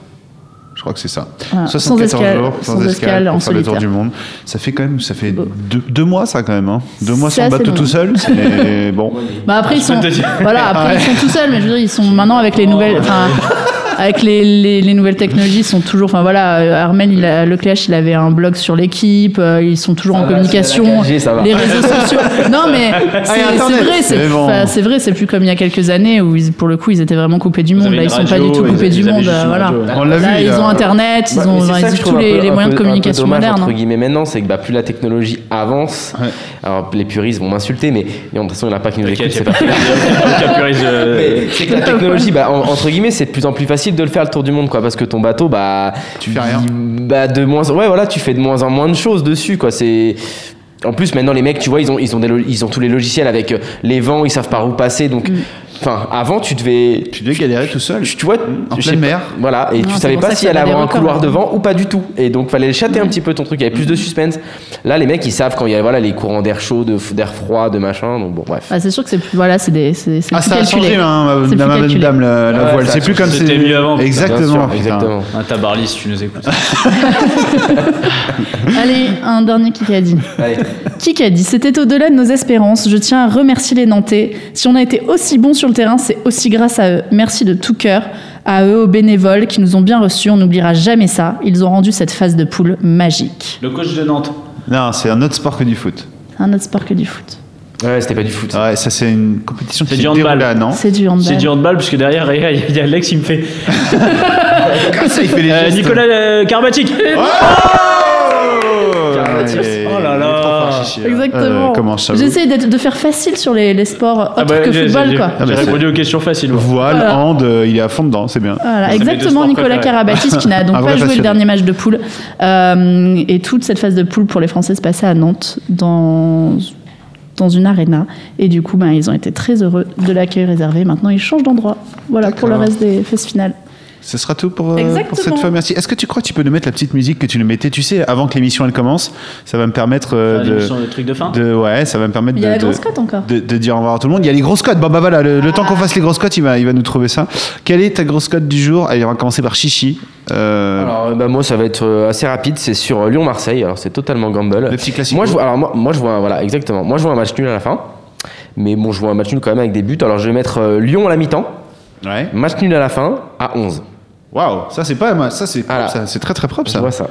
Je crois que c'est ça. Voilà. 74 Sans escale- jours, sans escale, en pour faire le tour du monde. Ça fait quand même, ça fait deux, deux mois ça quand même. Hein. Deux mois C'est sans assez bateau long. tout seul. Bon. Bah après ils sont voilà après Ouais. ils sont tout seuls mais je veux dire ils sont maintenant avec les nouvelles enfin avec les, les, les nouvelles technologies ils sont toujours enfin voilà euh, Armel il a, le Clash il avait un blog sur l'équipe euh, ils sont toujours Ça en va, communication c'est la 4G, ça va. les réseaux sociaux non mais c'est y a c'est vrai c'est bon. vrai c'est plus comme il y a quelques années où ils- pour le coup ils étaient vraiment coupés du monde là ils sont pas du tout coupés du monde euh, voilà radio. On l'a Là, vu. ils là. ont internet ils Ouais, ont ils tous les, moyens de communication modernes entre guillemets maintenant, c'est que bah, plus la technologie avance. Ouais. Alors les puristes vont m'insulter, mais, de toute façon il n'y en a pas qui nous écoutent. C'est que la technologie, bah, en- entre guillemets, c'est de plus en plus facile de le faire le tour du monde, quoi, parce que ton bateau, bah, Tu fais rien. bah, de moins, ouais, voilà, tu fais de moins en moins de choses dessus, quoi. C'est en plus maintenant les mecs, tu vois, ils ont, ils ont, des, ils ont tous les logiciels avec euh, les vents, ils savent par où passer, donc, Mm. Enfin, avant tu devais, Tu devais galérer tout seul. tu vois, En pleine mer. Voilà, et Non, tu savais pas s'il ça allait avoir un couloir hein. devant ou pas du tout. Et donc fallait chatter un petit peu ton truc, il y avait plus de suspense. Là, les mecs, ils savent quand il y a voilà, les courants d'air chaud, d'air froid, de machin, donc bon, bref. Ah, c'est sûr que c'est plus voilà c'est des c'est c'est Ah, plus ça a changé, hein, C'est plus madame, calculé. dame, la, la Ouais, voile. C'est a plus comme. C'était mieux avant. Exactement. Sûr, exactement. Un tabarly si tu nous écoutes. allez un dernier qui a dit Allez. Qui a dit C'était au-delà de nos espérances. Je tiens à remercier les Nantais. Si on a été aussi bon sur le terrain, c'est aussi grâce à eux. Merci de tout cœur. À eux, aux bénévoles qui nous ont bien reçus, on n'oubliera jamais ça. Ils ont rendu cette phase de poule magique. Le coach de Nantes. Non, c'est un autre sport que du foot. Un autre sport que du foot. Ouais, c'était pas du foot. Ouais, ça c'est une compétition qui du handball. déroulée à Nantes. C'est du handball. C'est du handball, parce que derrière, il y a Alex, il me fait. Comme ça, il fait les Euh. Nicolas euh. Oh là Exactement. Euh, comment ça J'essaie d'être- de faire facile sur les, les sports autres Ah bah, que football, j'ai- quoi. Ah bah, J'ai répondu aux questions faciles. moi. Voile, Voilà. hand, euh, il est à fond dedans, c'est bien. Voilà, exactement Nicolas. Karabatis qui n'a donc pas joué le dernier match de poule. Euh, et toute cette phase de poule pour les Français se passait à Nantes dans, dans une arena. Et du coup, ben, ils ont été très heureux de l'accueil réservé. Maintenant, ils changent d'endroit. Voilà pour le reste des phases finales. Ce sera tout pour, euh, pour cette fois. Merci. Est-ce que tu crois que tu peux nous mettre la petite musique que tu nous mettais, tu sais, avant que l'émission elle commence Ça va me permettre euh, Ah, de, de trucs de fin? de- ouais, ça va me permettre Il y a de, la de- grosse cote encore. de- de dire au revoir à tout le monde. Il y a les grosses cotes. Bon bah voilà, le, le temps qu'on fasse les grosses cotes, il va, il va nous trouver ça. Quelle est ta grosse cote du jour? Allez, on va commencer par Chichi. Euh, Alors, bah, moi, ça va être euh, assez rapide. C'est sur euh, Lyon-Marseille. Alors, c'est totalement gamble. le petit classique. Moi, je vois, alors, moi, moi, je vois, un- voilà, exactement. Moi, je vois un match nul à la fin. Mais bon, je vois un match nul quand même avec des buts. Alors, je vais mettre euh, Lyon à la mi-temps. Ouais. Match nul à la fin à 11. Waouh, ça c'est pas mal. Ça c'est propre, Voilà. ça. c'est très très propre Je ça. vois ça.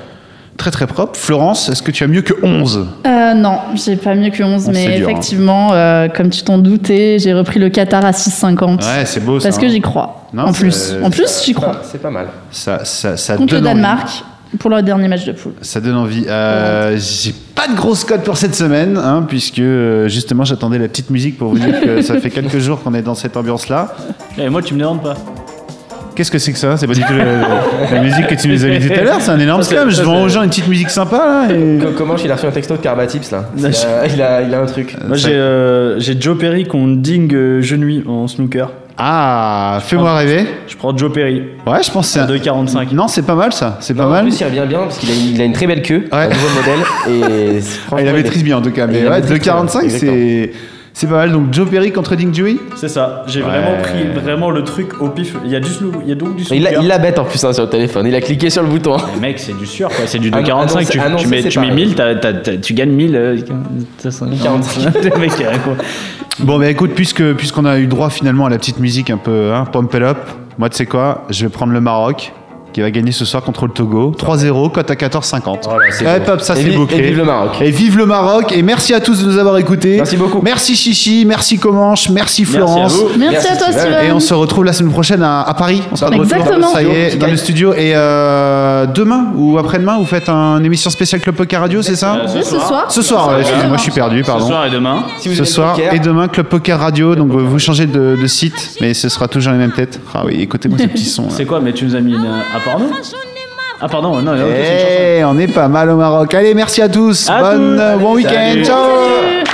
Très très propre. Florence, est-ce que tu as mieux que 11 Euh, non, j'ai pas mieux que 11, Bon, mais hein. effectivement, euh, comme tu t'en doutais, j'ai repris le Qatar à 6,50. Ouais, c'est beau ça. Parce que hein. j'y crois. Non, en plus, en plus, j'y crois. C'est pas mal. Ça, ça, ça Contre le donne envie. Danemark pour leur dernier match de poule. Ça donne envie. Euh, J'ai pas de grosse cote pour cette semaine, hein, puisque euh, justement j'attendais la petite musique pour vous dire que ça fait quelques jours qu'on est dans cette ambiance-là. Et moi, tu me demandes pas. Qu'est-ce que c'est que ça C'est pas du tout la, la musique que tu nous avais dit tout à l'heure, c'est un énorme scam. Je vends aux gens une petite musique sympa là. et- Co- Comment il a reçu un texto de Carbatips là euh, il, a, il a un truc. Moi, j'ai euh, j'ai Joe Perry contre Ding euh, Genouille en snooker. Ah, fais-moi rêver. Je prends Joe Perry. Ouais, je pense que c'est un... 2,45. Non, c'est pas mal ça. C'est pas En mal. plus, il revient bien parce qu'il a, une- il a une très belle queue, Ouais. un nouveau modèle. Et Ah, il la maîtrise bien en tout cas. Mais ouais, maîtrise très bien, 2,45 exactement. c'est c'est pas mal. Donc Joe Perry contre Ding Dewey. C'est ça. J'ai Ouais. vraiment pris vraiment le truc au pif. Il y a, du il y a donc du Il l'a il l'a bête en plus hein, sur le téléphone. Il a cliqué sur le bouton. Mais mec, c'est du sûr quoi. C'est du Ah, 2,45. annoncé- tu, tu mets, tu mets pareil. 1000, t'as- t'as- t'as- tu gagnes 1000. euh, t'as 45. Le mec, quoi. Bon, bah écoute, puisque puisqu'on a eu droit finalement à la petite musique un peu hein, pump it up, moi tu sais quoi, je vais prendre le Maroc qui va gagner ce soir contre le Togo. 3-0, cote à 14,50. Voilà, Ouais, ça Et c'est bouclé. Et vive le Maroc. Et vive le Maroc et merci à tous de nous avoir écoutés. Merci beaucoup. Merci Chichi, merci Comanche, merci Florence. à vous. Merci, Merci, à toi, Steven. Et on se retrouve la semaine prochaine à, à Paris. On sera de retour. Exactement. Ça y est, dans le studio. Et euh, demain ou après-demain, vous faites une émission spéciale Club Poker Radio, c'est ça Oui, ce soir. Ce soir, ouais, excusez-moi, je suis perdu, Ce pardon. soir et demain. Si vous Ce soir poker, et demain Club Poker Radio, donc euh, vous changez de, de site, mais ce sera toujours les mêmes têtes. Ah oui, écoutez-moi ce petit son. là. C'est quoi Mais tu nous as mis une, un porno Ah, pardon, non, chanson. Eh, on est pas mal au Maroc. Allez, merci à tous. À Bonne, tous. euh, bon week-end. salut. Ciao.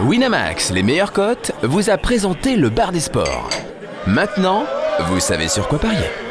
Winamax, les meilleures cotes, vous a présenté le bar des sports. Maintenant, vous savez sur quoi parier.